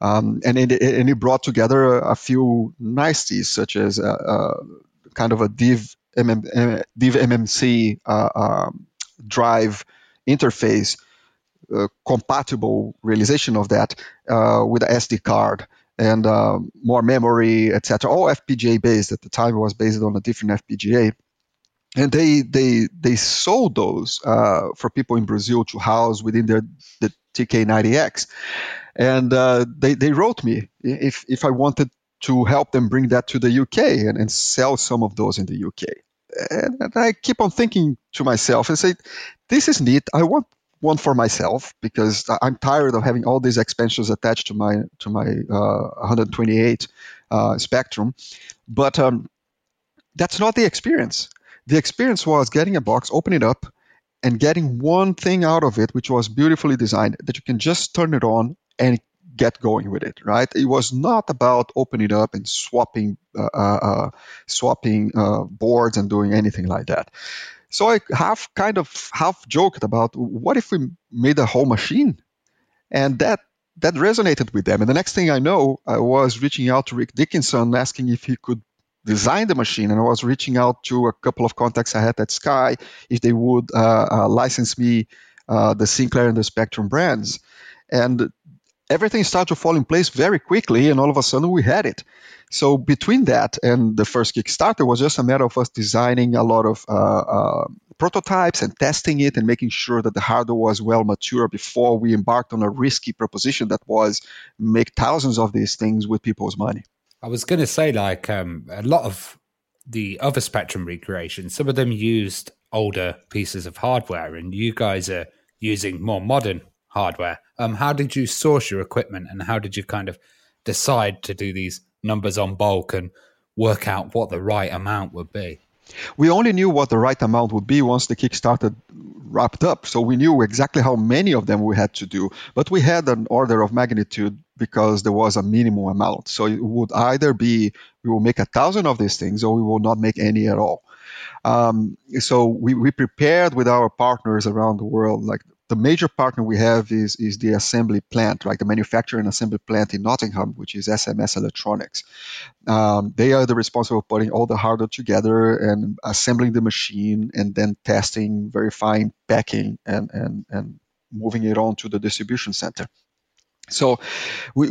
Um, and, it, and it brought together a few niceties, such as a, a kind of a div, MM, div MMC uh, um, drive interface, uh, compatible realization of that uh, with an SD card and um, more memory, etc. All FPGA based at the time. It was based on a different FPGA and they they they sold those uh, for people in Brazil to house within their the TK90X, and uh, they they wrote me if if I wanted to help them bring that to the UK and, and sell some of those in the UK. And, I keep on thinking to myself and say, this is neat. I want one for myself because I'm tired of having all these expansions attached to my to my uh, 128 uh, Spectrum, but um, that's not the experience the experience was getting a box, open it up, and getting one thing out of it, which was beautifully designed, that you can just turn it on and get going with it. Right? It was not about opening up and swapping uh, uh, uh, swapping uh, boards and doing anything like that. So I have kind of half joked about what if we made a whole machine, and that that resonated with them. And the next thing I know, I was reaching out to Rick Dickinson asking if he could design the machine, and I was reaching out to a couple of contacts I had at Sky if they would uh, uh, license me uh, the Sinclair and the Spectrum brands. And everything started to fall in place very quickly, and all of a sudden we had it. So between that and the first Kickstarter was just a matter of us designing a lot of uh, uh, prototypes and testing it and making sure that the hardware was well mature before we embarked on a risky proposition that was make thousands of these things with people's money. I was going to say, like, um, a lot of the other Spectrum recreations, some of them used older pieces of hardware, and you guys are using more modern hardware. Um, how did you source your equipment, and how did you kind of decide to do these numbers on bulk and work out what the right amount would be? We only knew what the right amount would be once the Kickstarter wrapped up. So we knew exactly how many of them we had to do, but we had an order of magnitude because there was a minimum amount. So it would either be we will make a thousand of these things or we will not make any at all. Um, so we, we prepared with our partners around the world, like the major partner we have is, is the assembly plant, right? The manufacturing assembly plant in Nottingham, which is SMS Electronics. Um, they are the responsible for putting all the hardware together and assembling the machine and then testing, verifying, packing, and, and, and moving it on to the distribution center. So we,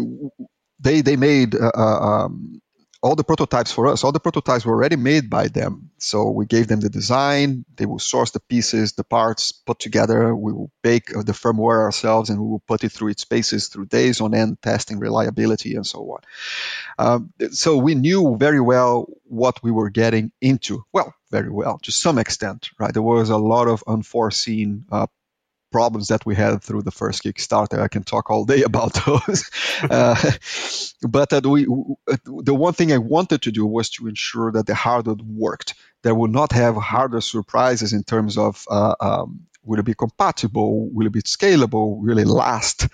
they, they made uh, uh um, all the prototypes for us, all the prototypes were already made by them. So we gave them the design, they will source the pieces, the parts, put together. We will bake the firmware ourselves and we will put it through its paces through days on end, testing reliability and so on. Um, so we knew very well what we were getting into. Well, very well, to some extent, right? There was a lot of unforeseen uh, problems that we had through the first Kickstarter. I can talk all day about those. uh, but uh, we, the one thing I wanted to do was to ensure that the hardware worked. That would not have hardware surprises in terms of uh, um, will it be compatible, will it be scalable, will it last.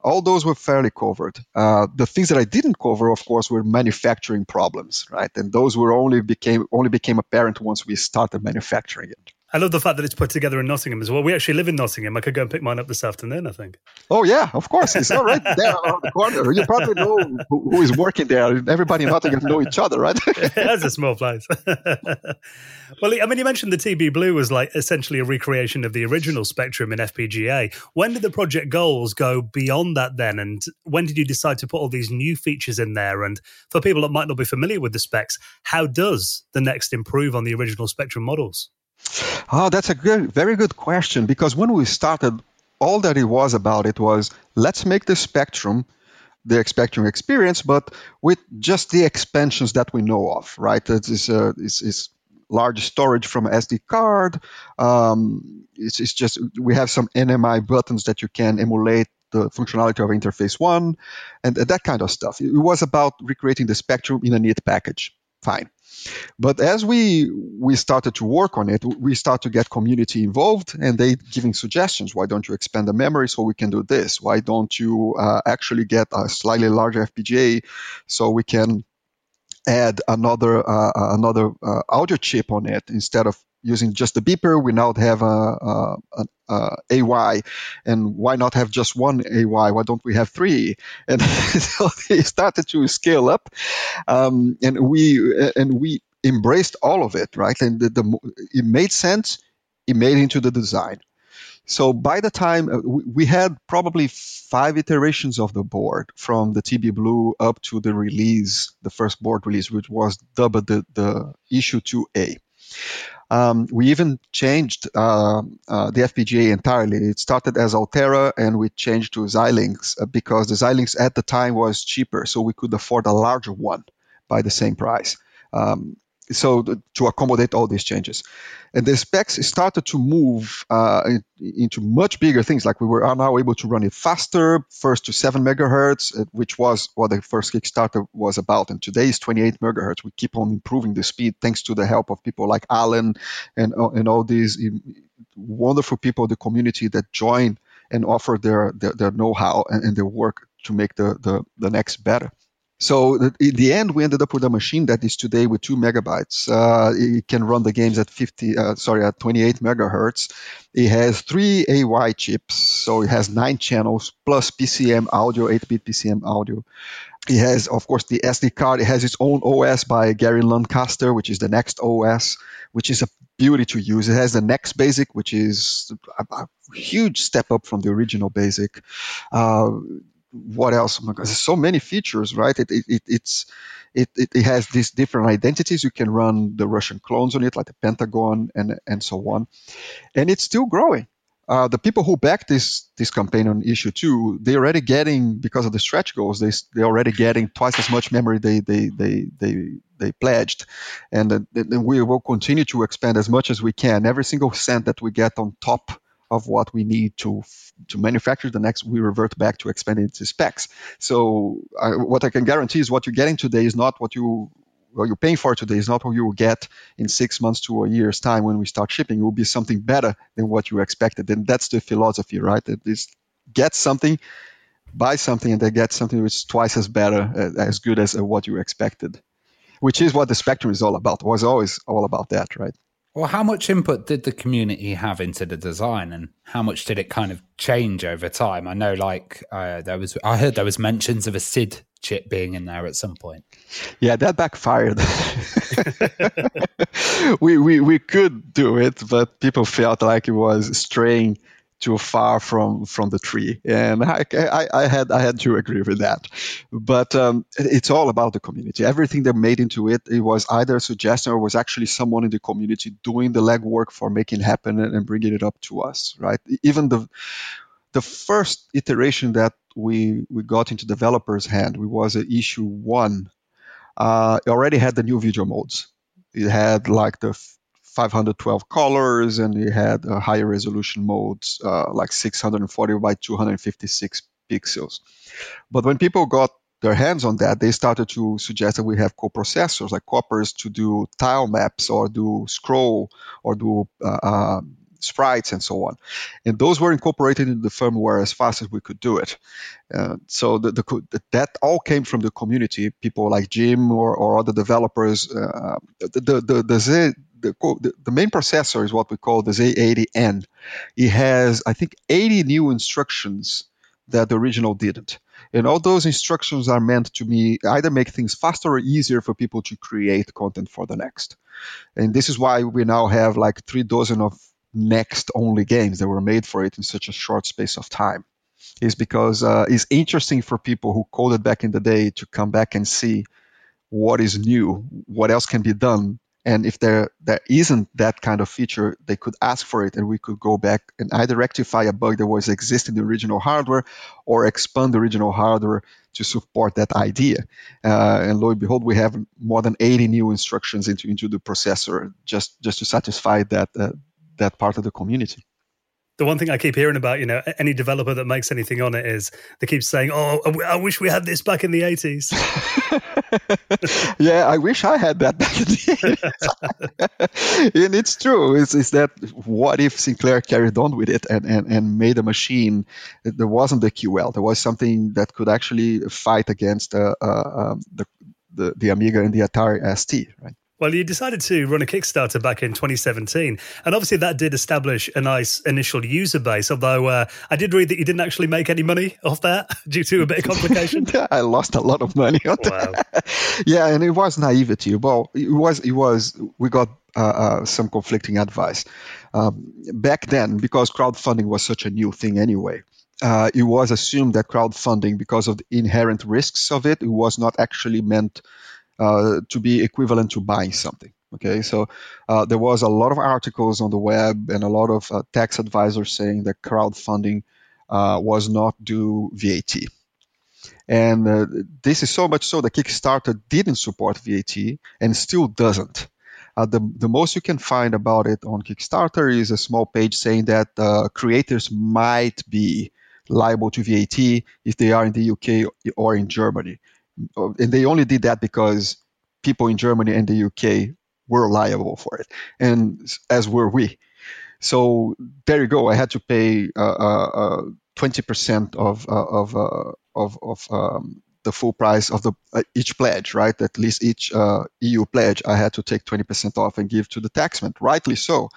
All those were fairly covered. Uh, the things that I didn't cover, of course, were manufacturing problems, right? And those were only became only became apparent once we started manufacturing it. I love the fact that it's put together in Nottingham as well. We actually live in Nottingham. I could go and pick mine up this afternoon, I think. Oh, yeah, of course. It's all right there on the corner. You probably know who, who is working there. Everybody in Nottingham know each other, right? That's a small place. well, I mean, you mentioned the TB Blue was like essentially a recreation of the original Spectrum in FPGA. When did the project goals go beyond that then? And when did you decide to put all these new features in there? And for people that might not be familiar with the specs, how does the Next improve on the original Spectrum models? Oh, that's a good, very good question. Because when we started, all that it was about it was let's make the Spectrum the Spectrum experience, but with just the expansions that we know of, right? It's, uh, it's, it's large storage from SD card. Um, it's, it's, just we have some NMI buttons that you can emulate the functionality of interface one, and, and that kind of stuff. It was about recreating the Spectrum in a neat package. Fine. But as we we started to work on it, we start to get community involved, and they giving suggestions. Why don't you expand the memory so we can do this? Why don't you uh, actually get a slightly larger FPGA so we can add another uh, another uh, audio chip on it instead of using just the beeper. We now have a, a, a, AY, and why not have just one AY? Why don't we have three? And so they started to scale up, um, and we and we embraced all of it, right? And the, the, it made sense. It made into the design. So by the time uh, we had probably five iterations of the board from the TB Blue up to the release, the first board release, which was dubbed the, the issue 2A. Um, we even changed uh, uh, the FPGA entirely. It started as Altera, and we changed to Xilinx uh, because the Xilinx at the time was cheaper, so we could afford a larger one by the same price. Um, so to accommodate all these changes. And the specs started to move uh, into much bigger things. Like we were now able to run it faster first to 7 megahertz uh, which was what the first kickstarter was about. And today is 28 megahertz. We keep on improving the speed thanks to the help of people like alan and, uh, and all these wonderful people the community that join and offer their, their, their know-how and, and their work to make the, the, the next better so in the end, we ended up with a machine that is today with two megabytes. Uh, it can run the games at 50, uh, sorry, at 28 megahertz. It has three AY chips, so it has nine channels plus PCM audio, 8-bit PCM audio. It has, of course, the SD card. It has its own OS by Garry Lancaster, which is the next OS, which is a beauty to use. It has the next basic, which is a, a huge step up from the original basic. Uh, what else? Oh there's so many features, right? It, it, it it's it, it, has these different identities. You can run the Russian clones on it, like the Pentagon and and so on, and it's still growing. Uh, the people who backed this this campaign on issue two, they're already getting because of the stretch goals. They they're already getting twice as much memory they they they they they pledged, and we will continue to expand as much as we can. Every single cent that we get on top of what we need to to manufacture the next we revert back to expanding its specs. So I, what i can guarantee is what you're getting today is not what you what you're paying for today is not what you will get in six months to a year's time when we start shipping. It will be something better than what you expected. And that's the philosophy right? It is get something buy something and then get something which is twice as better uh, as good as uh, what you expected which is what the spectrum is all about it was always all about that right well, how much input did the community have into the design, and how much did it kind of change over time? I know, like uh, there was, I heard there was mentions of a SID chip being in there at some point. Yeah, that backfired. we, we we could do it, but people felt like it was straying too far from from the tree, and I, I, I had I had to agree with that. But um, it's all about the community. Everything that made into it, it was either a suggestion or was actually someone in the community doing the legwork for making it happen and, bringing it up to us. Right? Even the the first iteration that we we got into developers' hand, we was a issue one. Uh, it already had the new video modes. It had like the 512 colors and you had uh, higher resolution modes uh, like 640 by 256 pixels. But when people got their hands on that, they started to suggest that we have coprocessors like coppers to do tile maps or do scroll or do uh, um, sprites and so on. And those were incorporated into the firmware as fast as we could do it. Uh, so the, the, that all came from the community, people like Jim or, or other developers. Uh, the, the, the, the, the, the main processor is what we call the Z80N. It has, I think, 80 new instructions that the original didn't. And all those instructions are meant to be either make things faster or easier for people to create content for the next. And this is why we now have like three dozen of next only games that were made for it in such a short space of time. Is because uh, it's interesting for people who coded back in the day to come back and see what is new, what else can be done and if there there isn't that kind of feature, they could ask for it, and we could go back and either rectify a bug that was existing in the original hardware, or expand the original hardware to support that idea. Uh, and lo and behold, we have more than 80 new instructions into into the processor just just to satisfy that uh, that part of the community the one thing I keep hearing about, you know, any developer that makes anything on it is they keep saying, "Oh, I wish we had this back in the '80s." yeah, I wish I had that back in the 80s. and it's true. It's, it's that what if Sinclair carried on with it and, and, and made a machine? There wasn't the QL. There was something that could actually fight against uh, uh, um, the, the the Amiga and the Atari ST, right? Well, you decided to run a Kickstarter back in 2017, and obviously that did establish a nice initial user base. Although uh, I did read that you didn't actually make any money off that due to a bit of complication. I lost a lot of money on wow. that. yeah, and it was naivety. Well, it was. It was. We got uh, uh, some conflicting advice um, back then because crowdfunding was such a new thing anyway. Uh, it was assumed that crowdfunding, because of the inherent risks of it, it was not actually meant uh, to be equivalent to buying something. Okay, so uh, there was a lot of articles on the web and a lot of uh, tax advisors saying that crowdfunding uh, was not due VAT. And uh, this is so much so that Kickstarter didn't support VAT and still doesn't. Uh, the, the most you can find about it on Kickstarter is a small page saying that creators might be liable to VAT if they are in the UK or in Germany and they only did that because people in Germany and the UK were liable for it, and as were we. So there you go. I had to pay uh, uh, uh, twenty uh, percent of of uh, of, of um, the full price of the uh, each pledge, right? At least each EU pledge, I had to take twenty percent off and give to the taxman. Rightly so,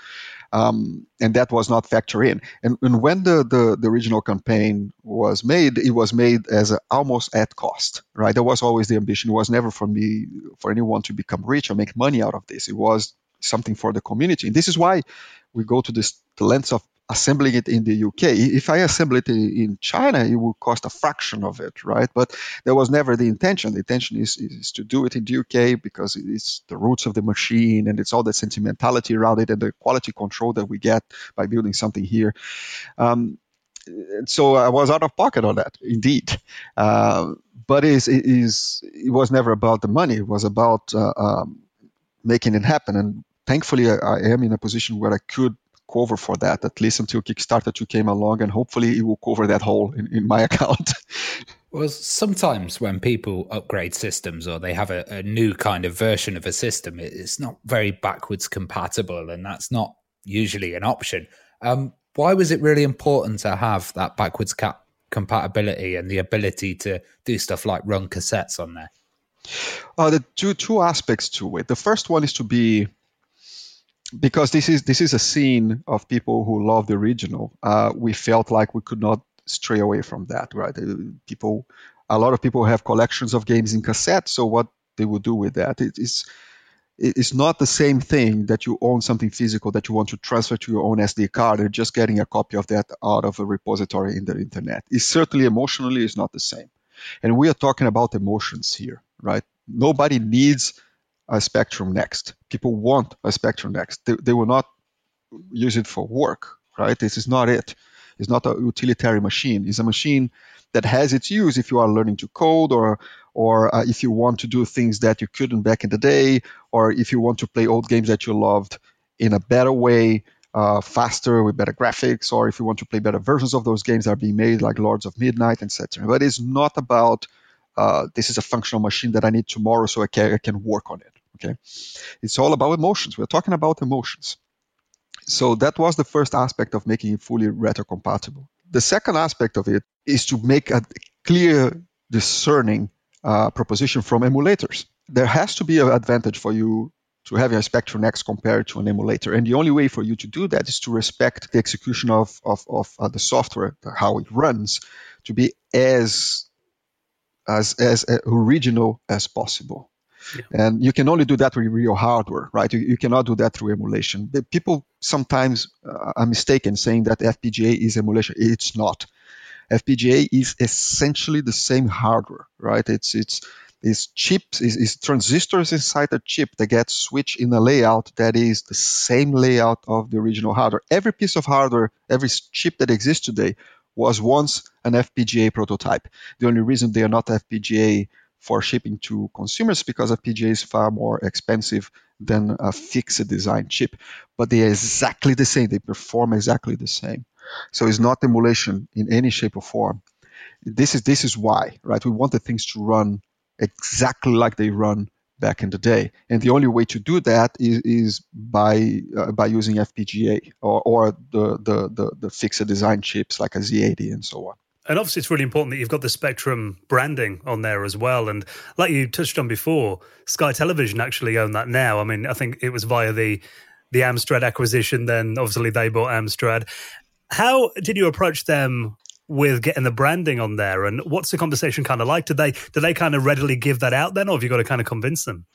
um, and that was not factored in. And, and when the, the, the, original campaign was made, it was made as a, almost at cost, right? There was always the ambition. It was never for me, for anyone to become rich or make money out of this. It was something for the community. And this is why we go to this the length of assembling it in the UK. If I assemble it in China, it would cost a fraction of it, right? But there was never the intention. The intention is, is to do it in the UK because it's the roots of the machine and it's all the sentimentality around it and the quality control that we get by building something here. Um, so I was out of pocket on that, indeed. Uh, but it, is, it, is, it was never about the money. It was about uh, um, making it happen. And thankfully, I, I am in a position where I could cover for that at least until Kickstarter 2 came along, and hopefully it will cover that hole in, in my account. well, sometimes when people upgrade systems or they have a, a new kind of version of a system, it's not very backwards compatible, and that's not usually an option. Um, why was it really important to have that backwards cap- compatibility and the ability to do stuff like run cassettes on there? Uh, the two two aspects to it. The first one is to be because this is this is a scene of people who love the original. Uh, we felt like we could not stray away from that, right? Uh, people, a lot of people have collections of games in cassette, so what they would do with that it is it's not the same thing that you own something physical that you want to transfer to your own SD card and just getting a copy of that out of a repository in the internet. It's certainly emotionally is not the same. And we are talking about emotions here, right? Nobody needs a Spectrum Next. People want a Spectrum Next. They, they will not use it for work, right? This is not it. It's not a utilitarian machine. It's a machine that has its use if you are learning to code or or uh, if you want to do things that you couldn't back in the day or if you want to play old games that you loved in a better way uh, faster with better graphics or if you want to play better versions of those games that are being made like lords of midnight etc but it's not about uh, this is a functional machine that i need tomorrow so I can, I can work on it Okay, it's all about emotions. We're talking about emotions. So that was the first aspect of making it fully retrocompatible. The second aspect of it is to make a clear, discerning uh, proposition from emulators. There has to be an advantage for you to having a Spectrum Next compared to an emulator. And the only way for you to do that is to respect the execution of, of, of uh, the software, how it runs, to be as as as uh, original as possible. And you can only do that with real hardware, right? You, you cannot do that through emulation. People sometimes uh, are mistaken saying that FPGA is emulation. It's not. FPGA is essentially the same hardware, right? It's it's is chips is, is transistors inside a chip that get switched in a layout that is the same layout of the original hardware. Every piece of hardware, every chip that exists today was once an FPGA prototype. The only reason they are not FPGA for shipping to consumers because FPGA is far more expensive than a fixed design chip. But they are exactly the same. They perform exactly the same. So it's not emulation in any shape or form. This is this is why, right? We want the things to run exactly like they run back in the day. And the only way to do that is, is by uh, by using FPGA or, or the, the, the, the fixed design chips like a Z80 and so on. And obviously, it's really important that you've got the Spectrum branding on there as well. And like you touched on before, Sky Television actually own that now. I mean, I think it was via the the Amstrad acquisition. Then obviously they bought Amstrad. How did you approach them with getting the branding on there and what's the conversation kind of like did they do they kind of readily give that out then or have you got to kind of convince them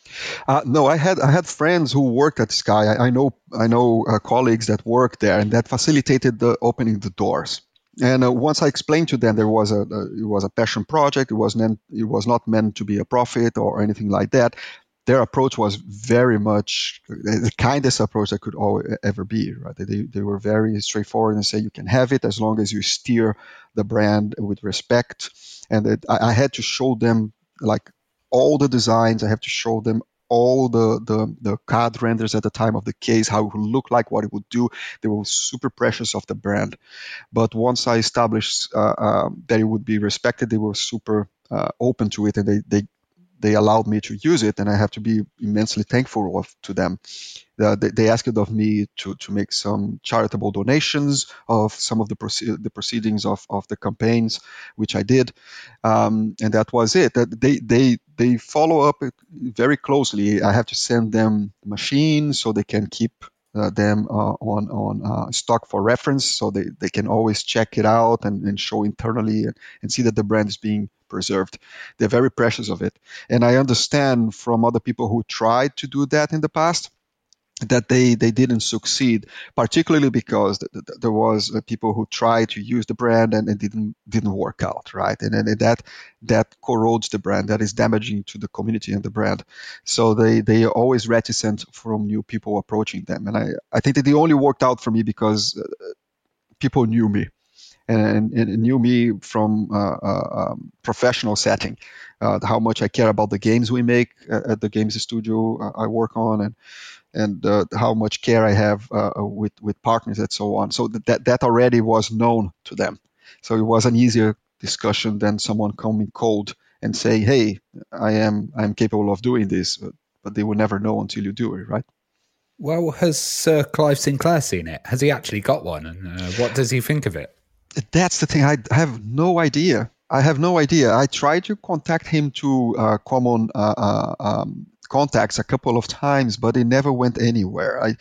uh, no i had i had friends who worked at sky i, I know i know uh, colleagues that worked there and that facilitated the opening the doors and uh, once I explained to them there was a, a, it was a passion project, it was meant it was not meant to be a profit or anything like that their approach was very much the kindest approach that could ever be. Right? They, they were very straightforward and say you can have it as long as you steer the brand with respect. And it, I, I had to show them like all the designs. I have to show them all the, the, the CAD renders at the time of the case, how it would look like, what it would do. They were super precious of the brand. But once I established uh, uh, that it would be respected, they were super uh, open to it and they, they they allowed me to use it, and I have to be immensely thankful of, to them. Uh, they, they, asked of me to, to make some charitable donations of some of the, proce- the proceedings of, of the campaigns, which I did, um, and that was it. That they they they follow up very closely. I have to send them machines so they can keep uh, them uh, on on uh, stock for reference, so they, they can always check it out and, and show internally and, and see that the brand is being preserved. They're very precious of it. And I understand from other people who tried to do that in the past that they, they didn't succeed, particularly because th- th- there was uh, people who tried to use the brand and it didn't didn't work out, right? And, and that that corrodes the brand, that is damaging to the community and the brand. So they they are always reticent from new people approaching them. And I I think that they only worked out for me because uh, people knew me and, and knew me from uh, uh, um, professional setting, uh, how much I care about the games we make at the games studio I work on, and and uh, how much care I have uh, with with partners and so on. So that that already was known to them. So it was an easier discussion than someone coming cold and saying, "Hey, I am I'm capable of doing this," but, but they will never know until you do it, right? Well, has Sir Clive Sinclair seen it? Has he actually got one, and uh, what does he think of it? that's the thing. I have no idea. I have no idea. I tried to contact him to uh, common uh, uh, um, contacts a couple of times, but it never went anywhere. I,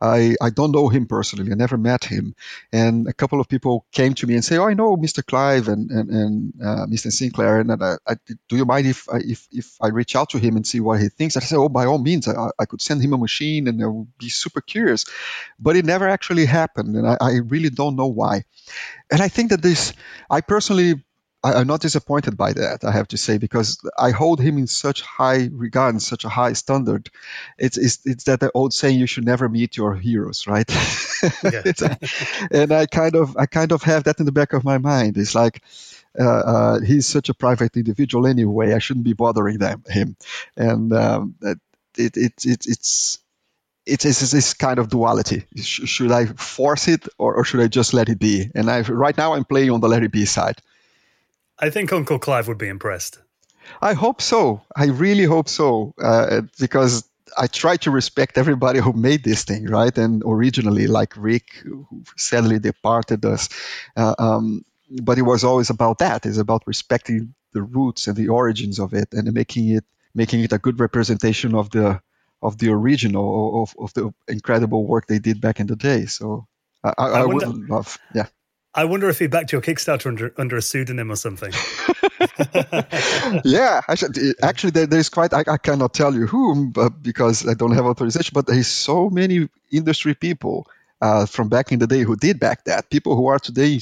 I, I don't know him personally. I never met him. And a couple of people came to me and say, "Oh, I know Mr. Clive and and, and uh, Mr. Sinclair. And I, I, do you mind if I, if if I reach out to him and see what he thinks?" I said, "Oh, by all means. I, I could send him a machine, and I would be super curious." But it never actually happened, and I, I really don't know why. And I think that this, I personally I, am not disappointed by that, I have to say, because I hold him in such high regard and such a high standard. It's, it's, it's that old saying, you should never meet your heroes, right? and I kind of, I kind of have that in the back of my mind. It's like, uh, uh, he's such a private individual anyway. I shouldn't be bothering them, him. And um, it, it, it, it's, it's, it's this kind of duality. Should I force it or, or should I just let it be? And I, right now I'm playing on the let it be side. I think Uncle Clive would be impressed. I hope so. I really hope so, uh, because I try to respect everybody who made this thing, right? And originally, like Rick, who sadly departed us, uh, um, but it was always about that. It's about respecting the roots and the origins of it, and making it making it a good representation of the of the original of, of the incredible work they did back in the day. So I, I, I wonder, would love, yeah. I wonder if he backed your Kickstarter under under a pseudonym or something. yeah, actually, actually there, there's quite. I, I, cannot tell you whom, but because I don't have authorization. But there's so many industry people uh, from back in the day who did back that. People who are today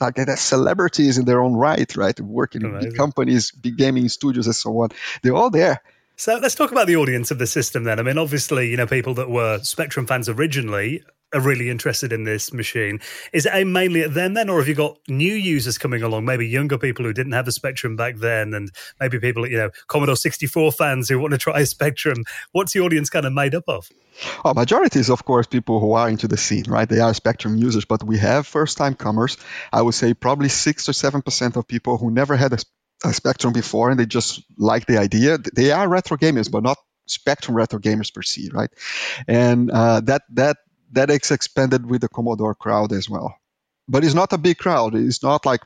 like celebrities in their own right, right, working Amazing. in big companies, big gaming studios, and so on. They're all there. So let's talk about the audience of the system then. I mean, obviously, you know, people that were Spectrum fans originally are really interested in this machine. Is it aimed mainly at them then, or have you got new users coming along? Maybe younger people who didn't have a Spectrum back then, and maybe people, you know, Commodore 64 fans who want to try a Spectrum. What's the audience kind of made up of? Oh, majority is, of course, people who are into the scene, right? They are Spectrum users, but we have first time comers. I would say probably 6 or 7% of people who never had a, a Spectrum before and they just like the idea. They are retro gamers, but not Spectrum retro gamers per se, right? And uh, that that that is expanded with the Commodore crowd as well. But it's not a big crowd. It's not like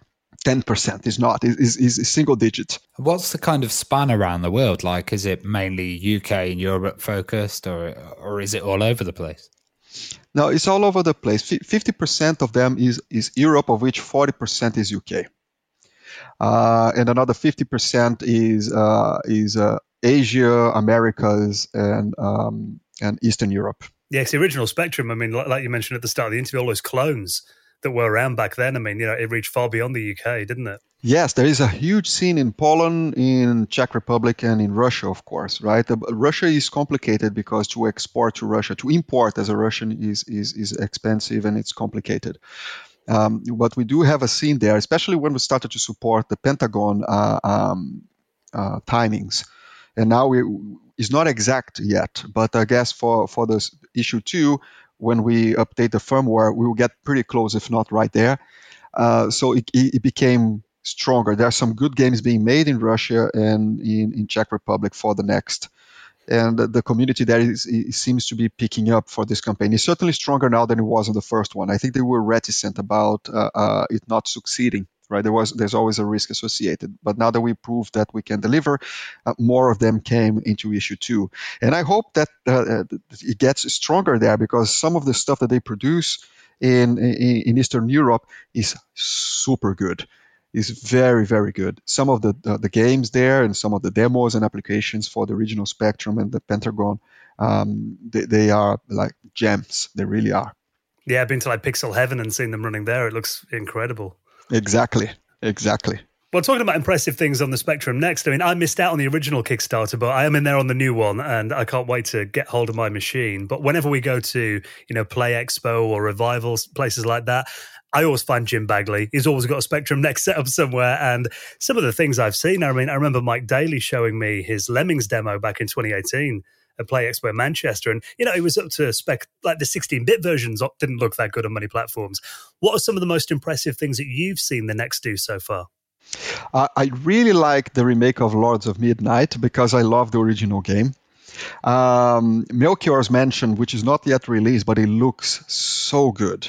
10%. It's not. It's, it's single digit. What's the kind of span around the world like? Is it mainly UK and Europe focused or, or is it all over the place? No, it's all over the place. 50% of them is, is Europe, of which 40% is UK. Uh, and another 50% is, uh, is uh, Asia, Americas, and, um, and Eastern Europe. It's the original Spectrum. I mean, like, like, you mentioned at the start of the interview, all those clones that were around back then. I mean, you know, it reached far beyond the UK, didn't it? Yes, there is a huge scene in Poland, in Czech Republic, and in Russia, of course, right? Russia is complicated because to export to Russia, to import as a Russian is is, is expensive and it's complicated. Um, but we do have a scene there, especially when we started to support the Pentagon uh, um, uh, timings and now we it's not exact yet, but I guess for for this issue two, when we update the firmware, we will get pretty close, if not right there. Uh, so it, it became stronger. There are some good games being made in Russia and in, in Czech Republic for the next. And the community there is, seems to be picking up for this campaign. It's certainly stronger now than it was in the first one. I think they were reticent about uh, uh, it not succeeding right? There was there's always a risk associated, but now that we proved that we can deliver, uh, more of them came into issue two, and I hope that uh, it gets stronger there because some of the stuff that they produce in in, in Eastern Europe is super good. Is very very good. Some of the, the, the games there and some of the demos and applications for the original Spectrum and the Pentagon, um, they, they are like gems. They really are. Yeah, I've been to like Pixel Heaven and seen them running there. It looks incredible. Exactly. Exactly. Well, talking about impressive things on the spectrum next, I mean, I missed out on the original Kickstarter, but I am in there on the new one, and I can't wait to get hold of my machine. But whenever we go to, you know, Play Expo or Revivals, places like that, I always find Jim Bagley. He's always got a Spectrum Next set up somewhere. And some of the things I've seen, I mean, I remember Mike Dailly showing me his Lemmings demo back in 2018 at Play Expo Manchester. And, you know, it was up to spec, like the 16 bit versions didn't look that good on many platforms. What are some of the most impressive things that you've seen the Next do so far? Uh, I really like the remake of Lords of Midnight because I love the original game. Um, Melchior's Mansion, which is not yet released, but it looks so good.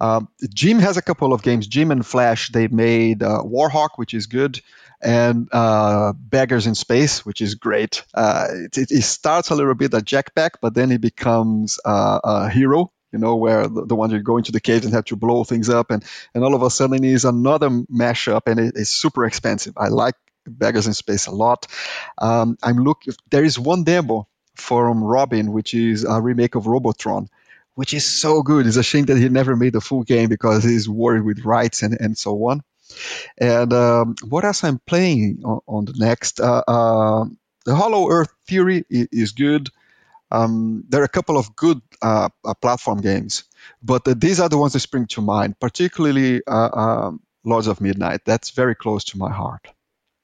Um, Jim has a couple of games. Jim and Flash, they made uh, Warhawk, which is good and uh, Baggers in Space, which is great. Uh, it, it, starts a little bit a jetpack, but then it becomes uh, a hero. You know, where the, the one you go into the cave and have to blow things up, and and all of a sudden is another mashup, and it, it's super expensive. I like Baggers in Space a lot. Um, I'm looking. There is one demo from Robin, which is a remake of Robotron which is so good. It's a shame that he never made a full game because he's worried with rights and, and so on. And um, what else I'm playing on, on the next? Uh, uh, the Hollow Earth Theory is, is good. Um, there are a couple of good uh, uh platform games, but uh, these are the ones that spring to mind, particularly uh, um, Lords of Midnight. That's very close to my heart.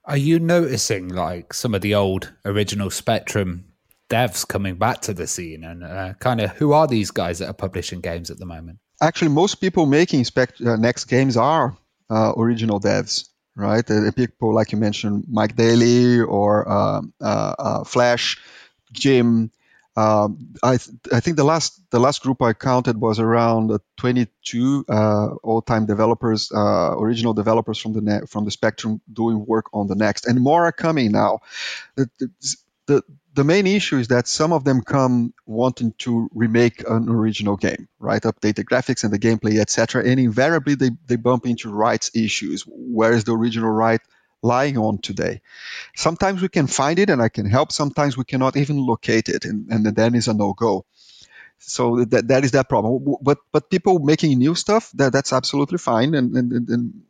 Are you noticing like some of the old original Spectrum devs coming back to the scene, and kind of who are these guys that are publishing games at the moment? Actually, most people making spect- next games are uh, original devs, right? Uh, people like you mentioned, Mike Dailly or um, uh, uh, Flash, Jim. Um, I th- I think the last the last group I counted was around 22 all time developers, original developers from the ne- from the Spectrum doing work on the next, and more are coming now. The, the, the main issue is that some of them come wanting to remake an original game, right? Update the graphics and the gameplay, etc. And invariably they, they bump into rights issues. Where is the original right lying on today? Sometimes we can find it and I can help. Sometimes we cannot even locate it, and, and then it's a no-go. So that that is that problem. But but people making new stuff that that's absolutely fine, and and, and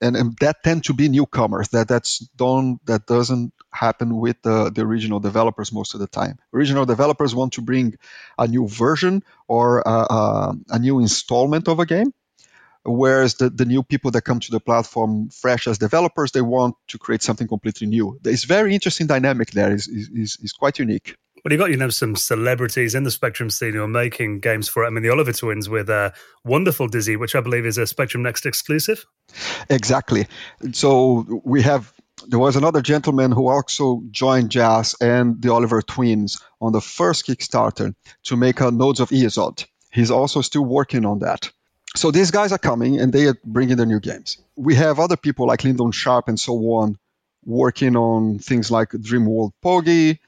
and, and that tend to be newcomers. That that's done that doesn't happen with the, the original developers most of the time. Original developers want to bring a new version or a, a, a new installment of a game, whereas the, the new people that come to the platform fresh as developers, they want to create something completely new. It's very interesting dynamic there. is is is quite unique. Well, you got you know some celebrities in the Spectrum scene who are making games for it. I mean, the Oliver Twins with uh, Wonderful Dizzy, which I believe is a Spectrum Next exclusive. Exactly. So we have there was another gentleman who also joined Jazz and the Oliver Twins on the first Kickstarter to make a Nodes of Yesod. He's also still working on that. So these guys are coming and they are bringing their new games. We have other people like Lyndon Sharp and so on working on things like Dream World Pogi,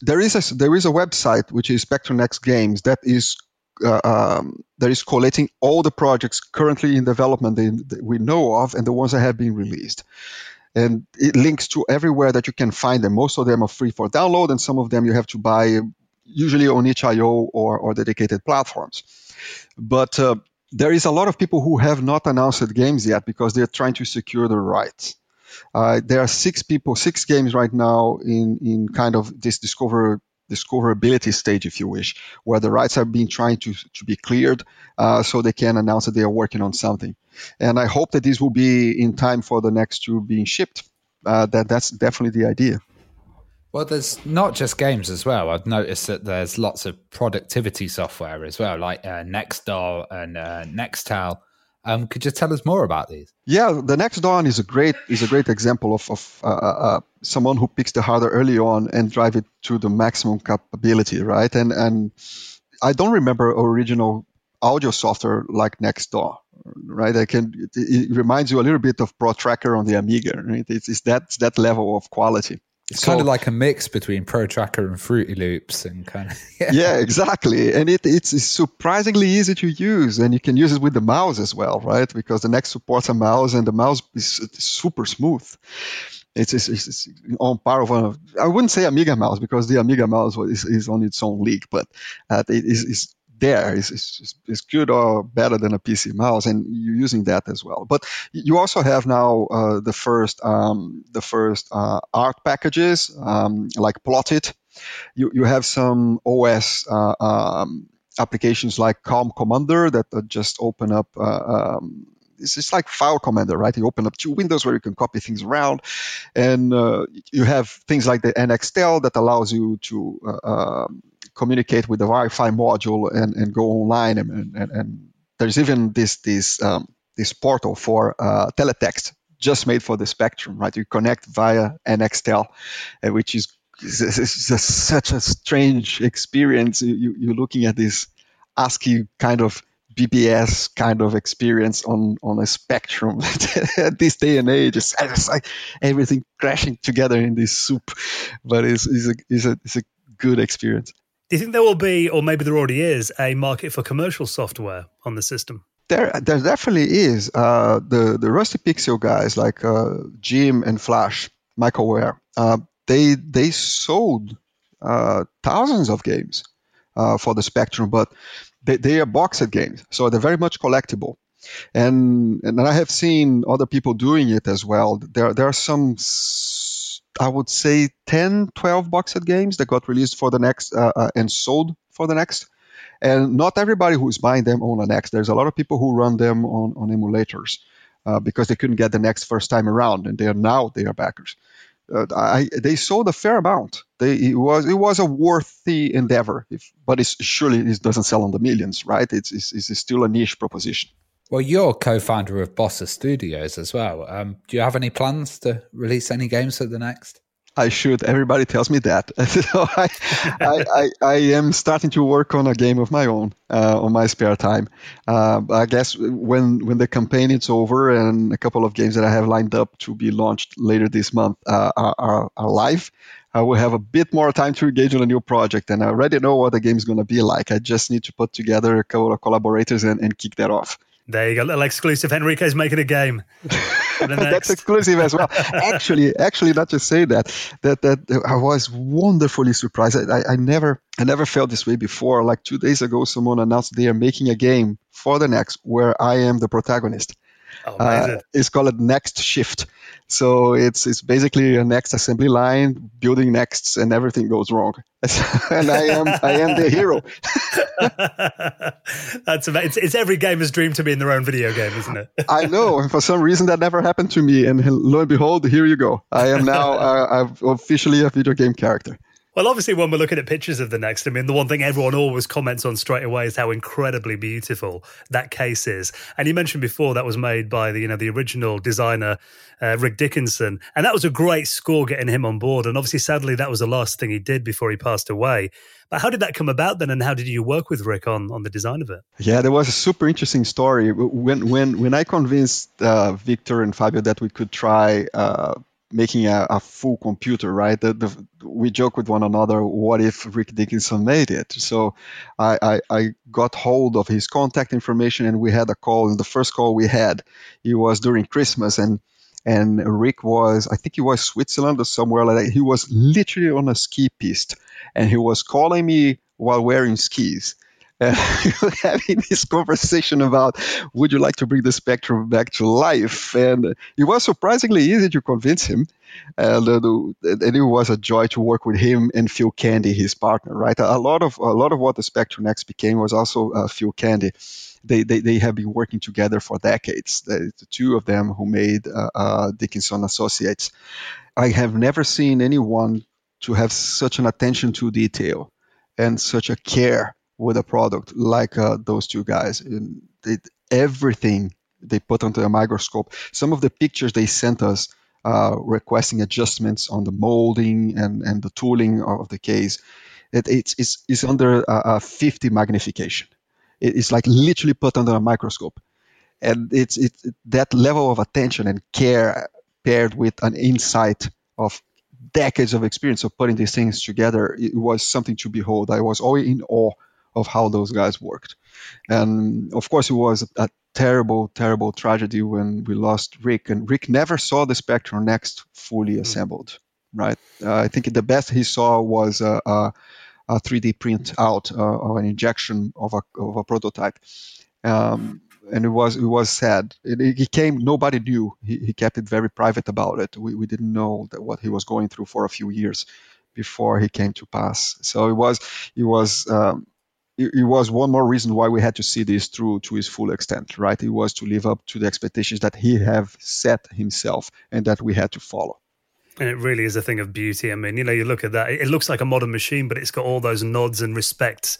there is a there is a website which is Spectrum Games that is uh, um, that is collating all the projects currently in development that we know of and the ones that have been released. And it links to everywhere that you can find them. Most of them are free for download, and some of them you have to buy, usually on itch.io or, or dedicated platforms. But uh, there is a lot of people who have not announced games yet because they're trying to secure the rights. Uh, there are six people, six games right now in in kind of this discover discoverability stage, if you wish, where the rights are being trying to to be cleared, uh, so they can announce that they are working on something. And I hope that this will be in time for the next two being shipped. Uh, that that's definitely the idea. Well, there's not just games as well. I've noticed that there's lots of productivity software as well, like uh, NextDAW and uh, NXTel um, could you tell us more about these? Yeah, the NextDAW is a great is a great example of, of uh, uh, uh, someone who picks the hardware early on and drive it to the maximum capability, right? And and I don't remember original audio software like next NextDAW, right? I can it, it, reminds you a little bit of Pro Tracker on the Amiga, right? It's, it's that it's that level of quality. It's so, kind of like a mix between Pro Tracker and Fruity Loops, and kind of yeah, yeah exactly. And it, it's, it's, surprisingly easy to use, and you can use it with the mouse as well, right? Because the Next supports a mouse, and the mouse is, super smooth. It's, it's, it's, on par of I wouldn't say Amiga mouse because the Amiga mouse is, is on its own league, but uh, it is there is, good or better than a PC mouse, and you're using that as well. But you also have now uh, the first um, the first uh, art packages um, like Plottit. You you have some OS uh, um, applications like Calm Commander that just open up. Uh, um, it's like file commander, right? You open up two windows where you can copy things around, and uh, you have things like the NXTel that allows you to uh, um, communicate with the Wi-Fi module and, and go online. And, and, and there's even this this um, this portal for uh, teletext just made for the Spectrum, right? You connect via NXTel, uh, which is, is, is just such a strange experience. You, you're looking at this ASCII kind of BBS kind of experience on on a spectrum at this day and age. It's, it's, like everything crashing together in this soup, but it's, it's, a, it's, a, it's a good experience. Do you think there will be, or maybe there already is, a market for commercial software on the system? There, there definitely is. Uh, the the Rusty Pixel guys like uh, Jim and Flash, Michael Ware, uh, they they sold uh, thousands of games uh, for the Spectrum, but they, they are boxed games, so they're very much collectible. And and I have seen other people doing it as well. There there are some I would say 10, 12 boxed games that got released for the next uh, uh, and sold for the next. And not everybody who's buying them on the next. There's a lot of people who run them on, on emulators uh, because they couldn't get the next first time around, and they are now they are backers. Uh, I, they sold a fair amount. They, it was it was a worthy endeavor, if, but it's, surely it doesn't sell on the millions, right? It's, it's, it's still a niche proposition. Well, you're co-founder of Bossa Studios as well. Um, do you have any plans to release any games for the next? I should. Everybody tells me that. so I, I, I, I, am starting to work on a game of my own uh, on my spare time. Uh, I guess when when the campaign is over and a couple of games that I have lined up to be launched later this month uh, are, are, are, live, I will have a bit more time to engage on a new project. And I already know what the game is going to be like. I just need to put together a couple of collaborators and, and kick that off. There you go, little exclusive. Enrique's making a game. That's exclusive as well. actually, actually, not to say that, that that I was wonderfully surprised. I, I never, I never felt this way before. Like two days ago, someone announced they are making a game for the next where I am the protagonist. Oh, uh, it's called Next Shift. So it's it's basically a next assembly line, building nexts, and everything goes wrong. and I am I am the hero. That's amazing. It's, it's, every gamer's dream to be in their own video game, isn't it? I know, and for some reason that never happened to me. And lo and behold, here you go. I am now uh, officially a video game character. Well, obviously, when we're looking at pictures of the next, I mean, the one thing everyone always comments on straight away is how incredibly beautiful that case is. And you mentioned before that was made by the you know the original designer uh, Rick Dickinson, and that was a great score getting him on board. And obviously, sadly, that was the last thing he did before he passed away. But how did that come about then, and how did you work with Rick on on the design of it? Yeah, there was a super interesting story when when when I convinced uh, Victor and Fabio that we could try. Uh, making a, a, full computer, right? The, the, we joke with one another, what if Rick Dickinson made it? So I, I, I, got hold of his contact information and we had a call. And the first call we had, it was during Christmas. And and Rick was, I think he was Switzerland or somewhere like that. He was literally on a ski piste and he was calling me while wearing skis uh, having this conversation about would you like to bring the spectrum back to life and it was surprisingly easy to convince him and, uh, and it was a joy to work with him and Phil Candy, his partner. Right, a lot of a lot of what the Spectrum Next became was also uh, Phil Candy. They, they, they have been working together for decades. The, the two of them who made uh, uh, Dickinson Associates. I have never seen anyone to have such an attention to detail and such a care with a product like uh, those two guys. They, everything they put onto a microscope. Some of the pictures they sent us uh, requesting adjustments on the molding and, and the tooling of the case, it, it's, it's, it's under a, a 50 magnification. It, it's like literally put under a microscope. And it's, it's that level of attention and care paired with an insight of decades of experience of putting these things together, it was something to behold. I was always in awe of how those guys worked. And of course, it was a terrible, terrible tragedy when we lost Rick. And Rick never saw the Spectrum Next fully hmm. assembled, right? Uh, I think the best he saw was a, a, a 3D print out uh, of an injection of a, of a prototype. Um, and it was it was sad. It, he came. Nobody knew. He, he kept it very private about it. We, we didn't know that what he was going through for a few years before he came to pass. So it was it was um, it, was one more reason why we had to see this through to its full extent, right? It was to live up to the expectations that he have set himself and that we had to follow. And it really is a thing of beauty. I mean, you know, you look at that, it looks like a modern machine, but it's got all those nods and respects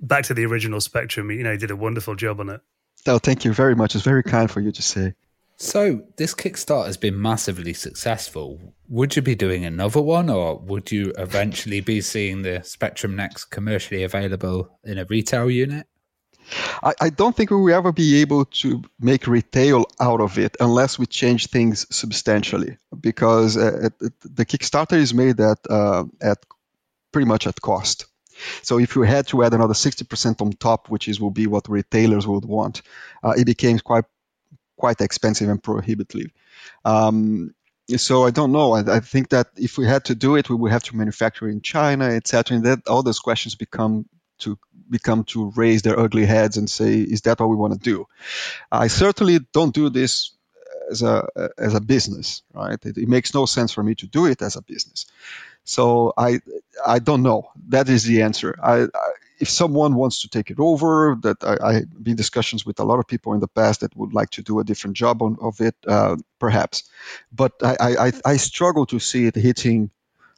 back to the original Spectrum. You know, he did a wonderful job on it. Oh, thank you very much. It's very kind for you to say. So, this Kickstarter has been massively successful. Would you be doing another one, or would you eventually be seeing the Spectrum Next commercially available in a retail unit? I, I, don't think we will ever be able to make retail out of it unless we change things substantially, because uh, the Kickstarter is made at uh, at pretty much at cost. So if you had to add another 60% on top, which is will be what retailers would want, uh, it became quite quite expensive and prohibitive. Um, so I don't know. I, I, think that if we had to do it, we would have to manufacture in China, etc. And that all those questions become to become to raise their ugly heads and say, is that what we want to do? I certainly don't do this as a as a business, right? It, it makes no sense for me to do it as a business. So I I don't know. That is the answer. I, I if someone wants to take it over, that I, have been discussions with a lot of people in the past that would like to do a different job on, of it, uh, perhaps. But I, I, I struggle to see it hitting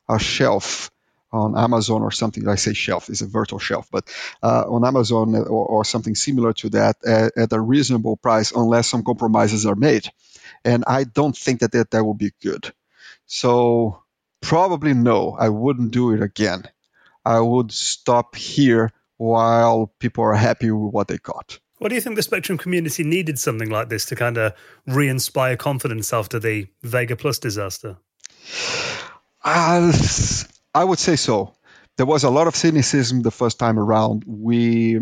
a shelf on Amazon or something. I say shelf is a virtual shelf, but uh, on Amazon or, or, something similar to that at, at, a reasonable price, unless some compromises are made. And I don't think that that, that will be good. So Probably no. I wouldn't do it again. I would stop here while people are happy with what they got. What do you think the Spectrum community needed something like this to kind of re inspire confidence after the Vega Plus disaster? Uh, I would say so. There was a lot of cynicism the first time around. We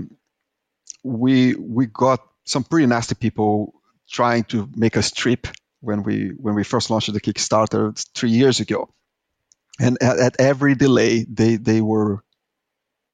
we we got some pretty nasty people trying to make us trip when we when we first launched the Kickstarter three years ago, and at, at every delay they they were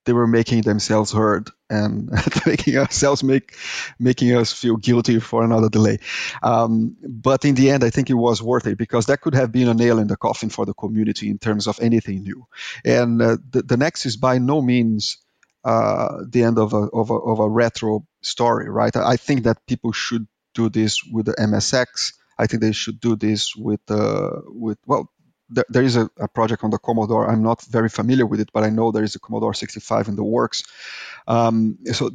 they were making themselves heard and making ourselves make making us feel guilty for another delay. Um, but in the end, I think it was worth it because that could have been a nail in the coffin for the community in terms of anything new. And uh, the, the next is by no means uh, the end of a, of a, of a retro story, right? I think that people should do this with the MSX. I think they should do this with uh, with well, there, there is a, a, project on the Commodore. I'm not very familiar with it, but I know there is a Commodore 65 in the works. Um, so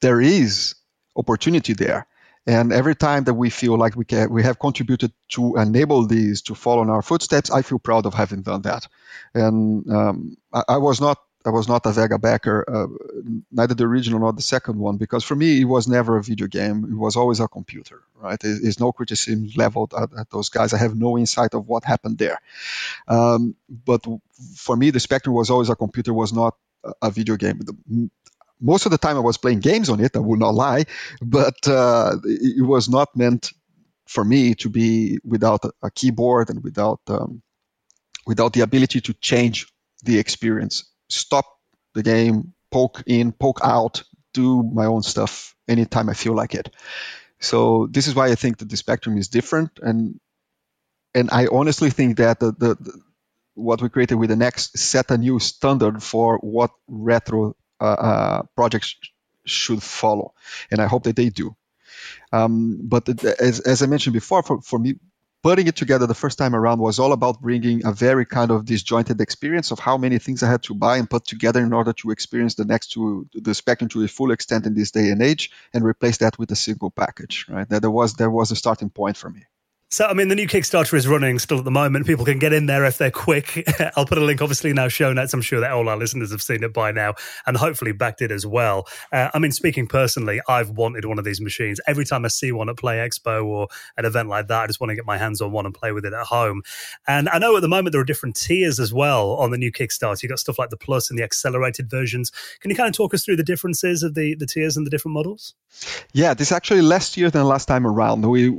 there is opportunity there. And every time that we feel like we can, we have contributed to enable these to follow in our footsteps, I feel proud of having done that. And um, I, I, was not I was not a Vega backer, uh, neither the original nor the second one, because for me it was never a video game. It was always a computer, right? It, no criticism leveled at, at, those guys. I have no insight of what happened there. Um, but for me, the Spectrum was always a computer, was not a, video game. The, most of the time I was playing games on it, I will not lie, but uh, it, was not meant for me to be without a, a keyboard and without um, without the ability to change the experience stop the game, poke in, poke out, do my own stuff anytime I feel like it. So this is why I think that the spectrum is different, and and I honestly think that the, the, the what we created with the next set a new standard for what retro uh, uh, projects should follow, and I hope that they do. Um, but as, as I mentioned before, for, for me, putting it together the first time around was all about bringing a very kind of disjointed experience of how many things I had to buy and put together in order to experience the next to the spectrum to a full extent in this day and age, and replace that with a single package. Right, that there was there was a starting point for me. So, I mean, the new Kickstarter is running still at the moment. People can get in there if they're quick. I'll put a link, obviously, in our show notes. I'm sure that all our listeners have seen it by now and hopefully backed it as well. Uh, I mean, speaking personally, I've wanted one of these machines. Every time I see one at Play Expo or an event like that, I just want to get my hands on one and play with it at home. And I know at the moment there are different tiers as well on the new Kickstarter. You've got stuff like the Plus and the accelerated versions. Can you kind of talk us through the differences of the, the tiers and the different models? Yeah, this is actually less tier than last time around. We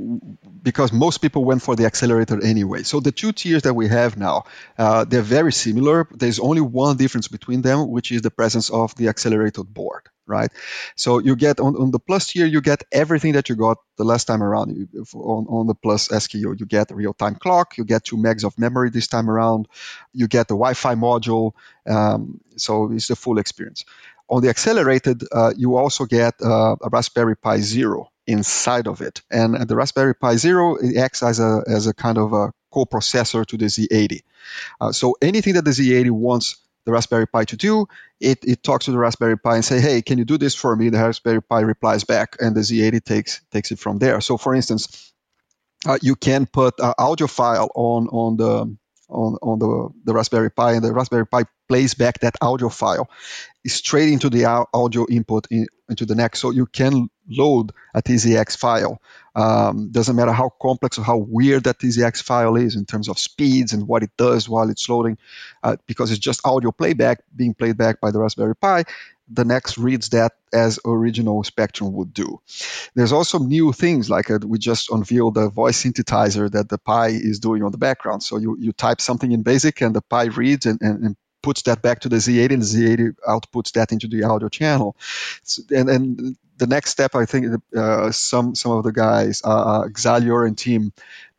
because most people went for the accelerator anyway. So the two tiers that we have now, uh, they're very similar. There's only one difference between them, which is the presence of the accelerated board, right? So you get on, on the plus tier, you get everything that you got the last time around. You, on, on the plus SKU, you get real-time clock, you get two megs of memory this time around, you get the Wi-Fi module. Um, so it's the full experience. On the accelerated, uh, you also get uh, a Raspberry Pi Zero inside of it. And the Raspberry Pi Zero acts as a, as a kind of a co-processor to the Z80. Uh, so anything that the Z80 wants the Raspberry Pi to do, it, it talks to the Raspberry Pi and say, hey, can you do this for me? The Raspberry Pi replies back, and the Z80 takes takes it from there. So, for instance, uh, you can put audio file on on the on, on the, the Raspberry Pi, and the Raspberry Pi plays back that audio file straight into the audio input in, into the NEC. So you can load a TZX file. Um, doesn't matter how complex or how weird that TZX file is in terms of speeds and what it does while it's loading, uh, because it's just audio playback being played back by the Raspberry Pi. The NEC reads that as original Spectrum would do. There's also new things like uh, we just unveiled a voice synthesizer that the Pi is doing on the background. So you, you type something in BASIC and the Pi reads and, and, and puts that back to the Z80 and the Z80 outputs that into the audio channel. And, and the next step, I think uh, some some of the guys, uh, uh, Xalior and team,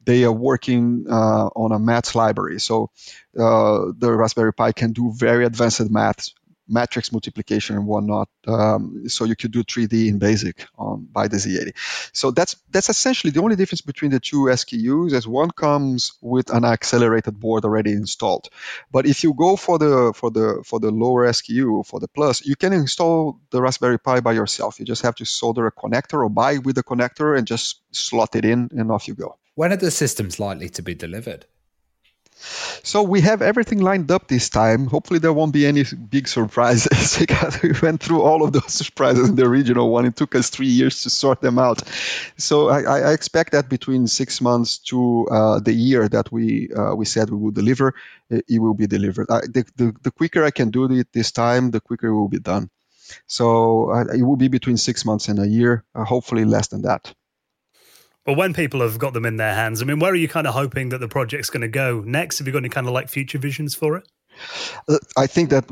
they are working uh, on a math library. So uh, the Raspberry Pi can do very advanced maths matrix multiplication and whatnot. Um, so you could do 3D in BASIC on by the Z80. So that's that's essentially the only difference between the two SKUs, as one comes with an accelerated board already installed. But if you go for the for the for the lower SKU for the Plus, you can install the Raspberry Pi by yourself. You just have to solder a connector or buy with the connector and just slot it in, and off you go. When are the systems likely to be delivered? So we have everything lined up this time. Hopefully there won't be any big surprises because we went through all of those surprises in the original one. It took us three years to sort them out. So I, I expect that between six months to uh, the year that we uh, we said we would deliver, it, will be delivered. I, the, the, the quicker I can do it this time, the quicker it will be done. So uh, it will be between six months and a year, uh, hopefully less than that. Well, when people have got them in their hands, I mean, where are you kind of hoping that the project's going to go next? Have you got any kind of like future visions for it? Uh, I think that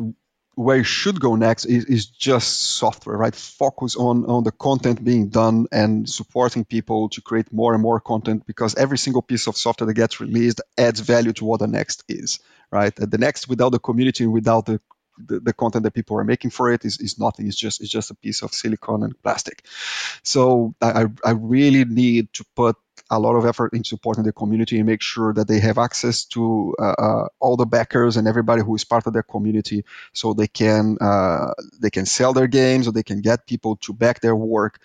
where it should go next is, is just software, right? Focus on, on the content being done and supporting people to create more and more content because every single piece of software that gets released adds value to what the next is, right? The next without the community, without the the, the, content that people are making for it is, is nothing. It's just it's just a piece of silicon and plastic. So I, I really need to put a lot of effort in supporting the community and make sure that they have access to uh, uh, all the backers and everybody who is part of their community, so they can uh, they can sell their games or they can get people to back their work.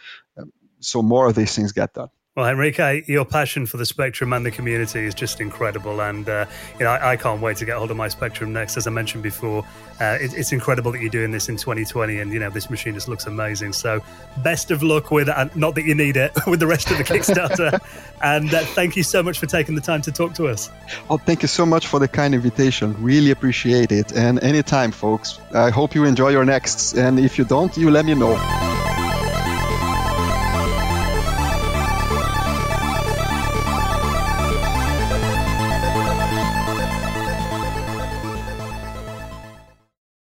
So more of these things get done. Well, Enrique, your passion for the Spectrum and the community is just incredible, and uh, you know I, I, can't wait to get hold of my Spectrum next. As I mentioned before, uh, it, it's incredible that you're doing this in 2020, and you know this machine just looks amazing. So, best of luck with it, and not that you need it, with the rest of the Kickstarter. and uh, thank you so much for taking the time to talk to us. Oh, thank you so much for the kind invitation. Really appreciate it, and anytime, folks. I hope you enjoy your next, and if you don't, you let me know.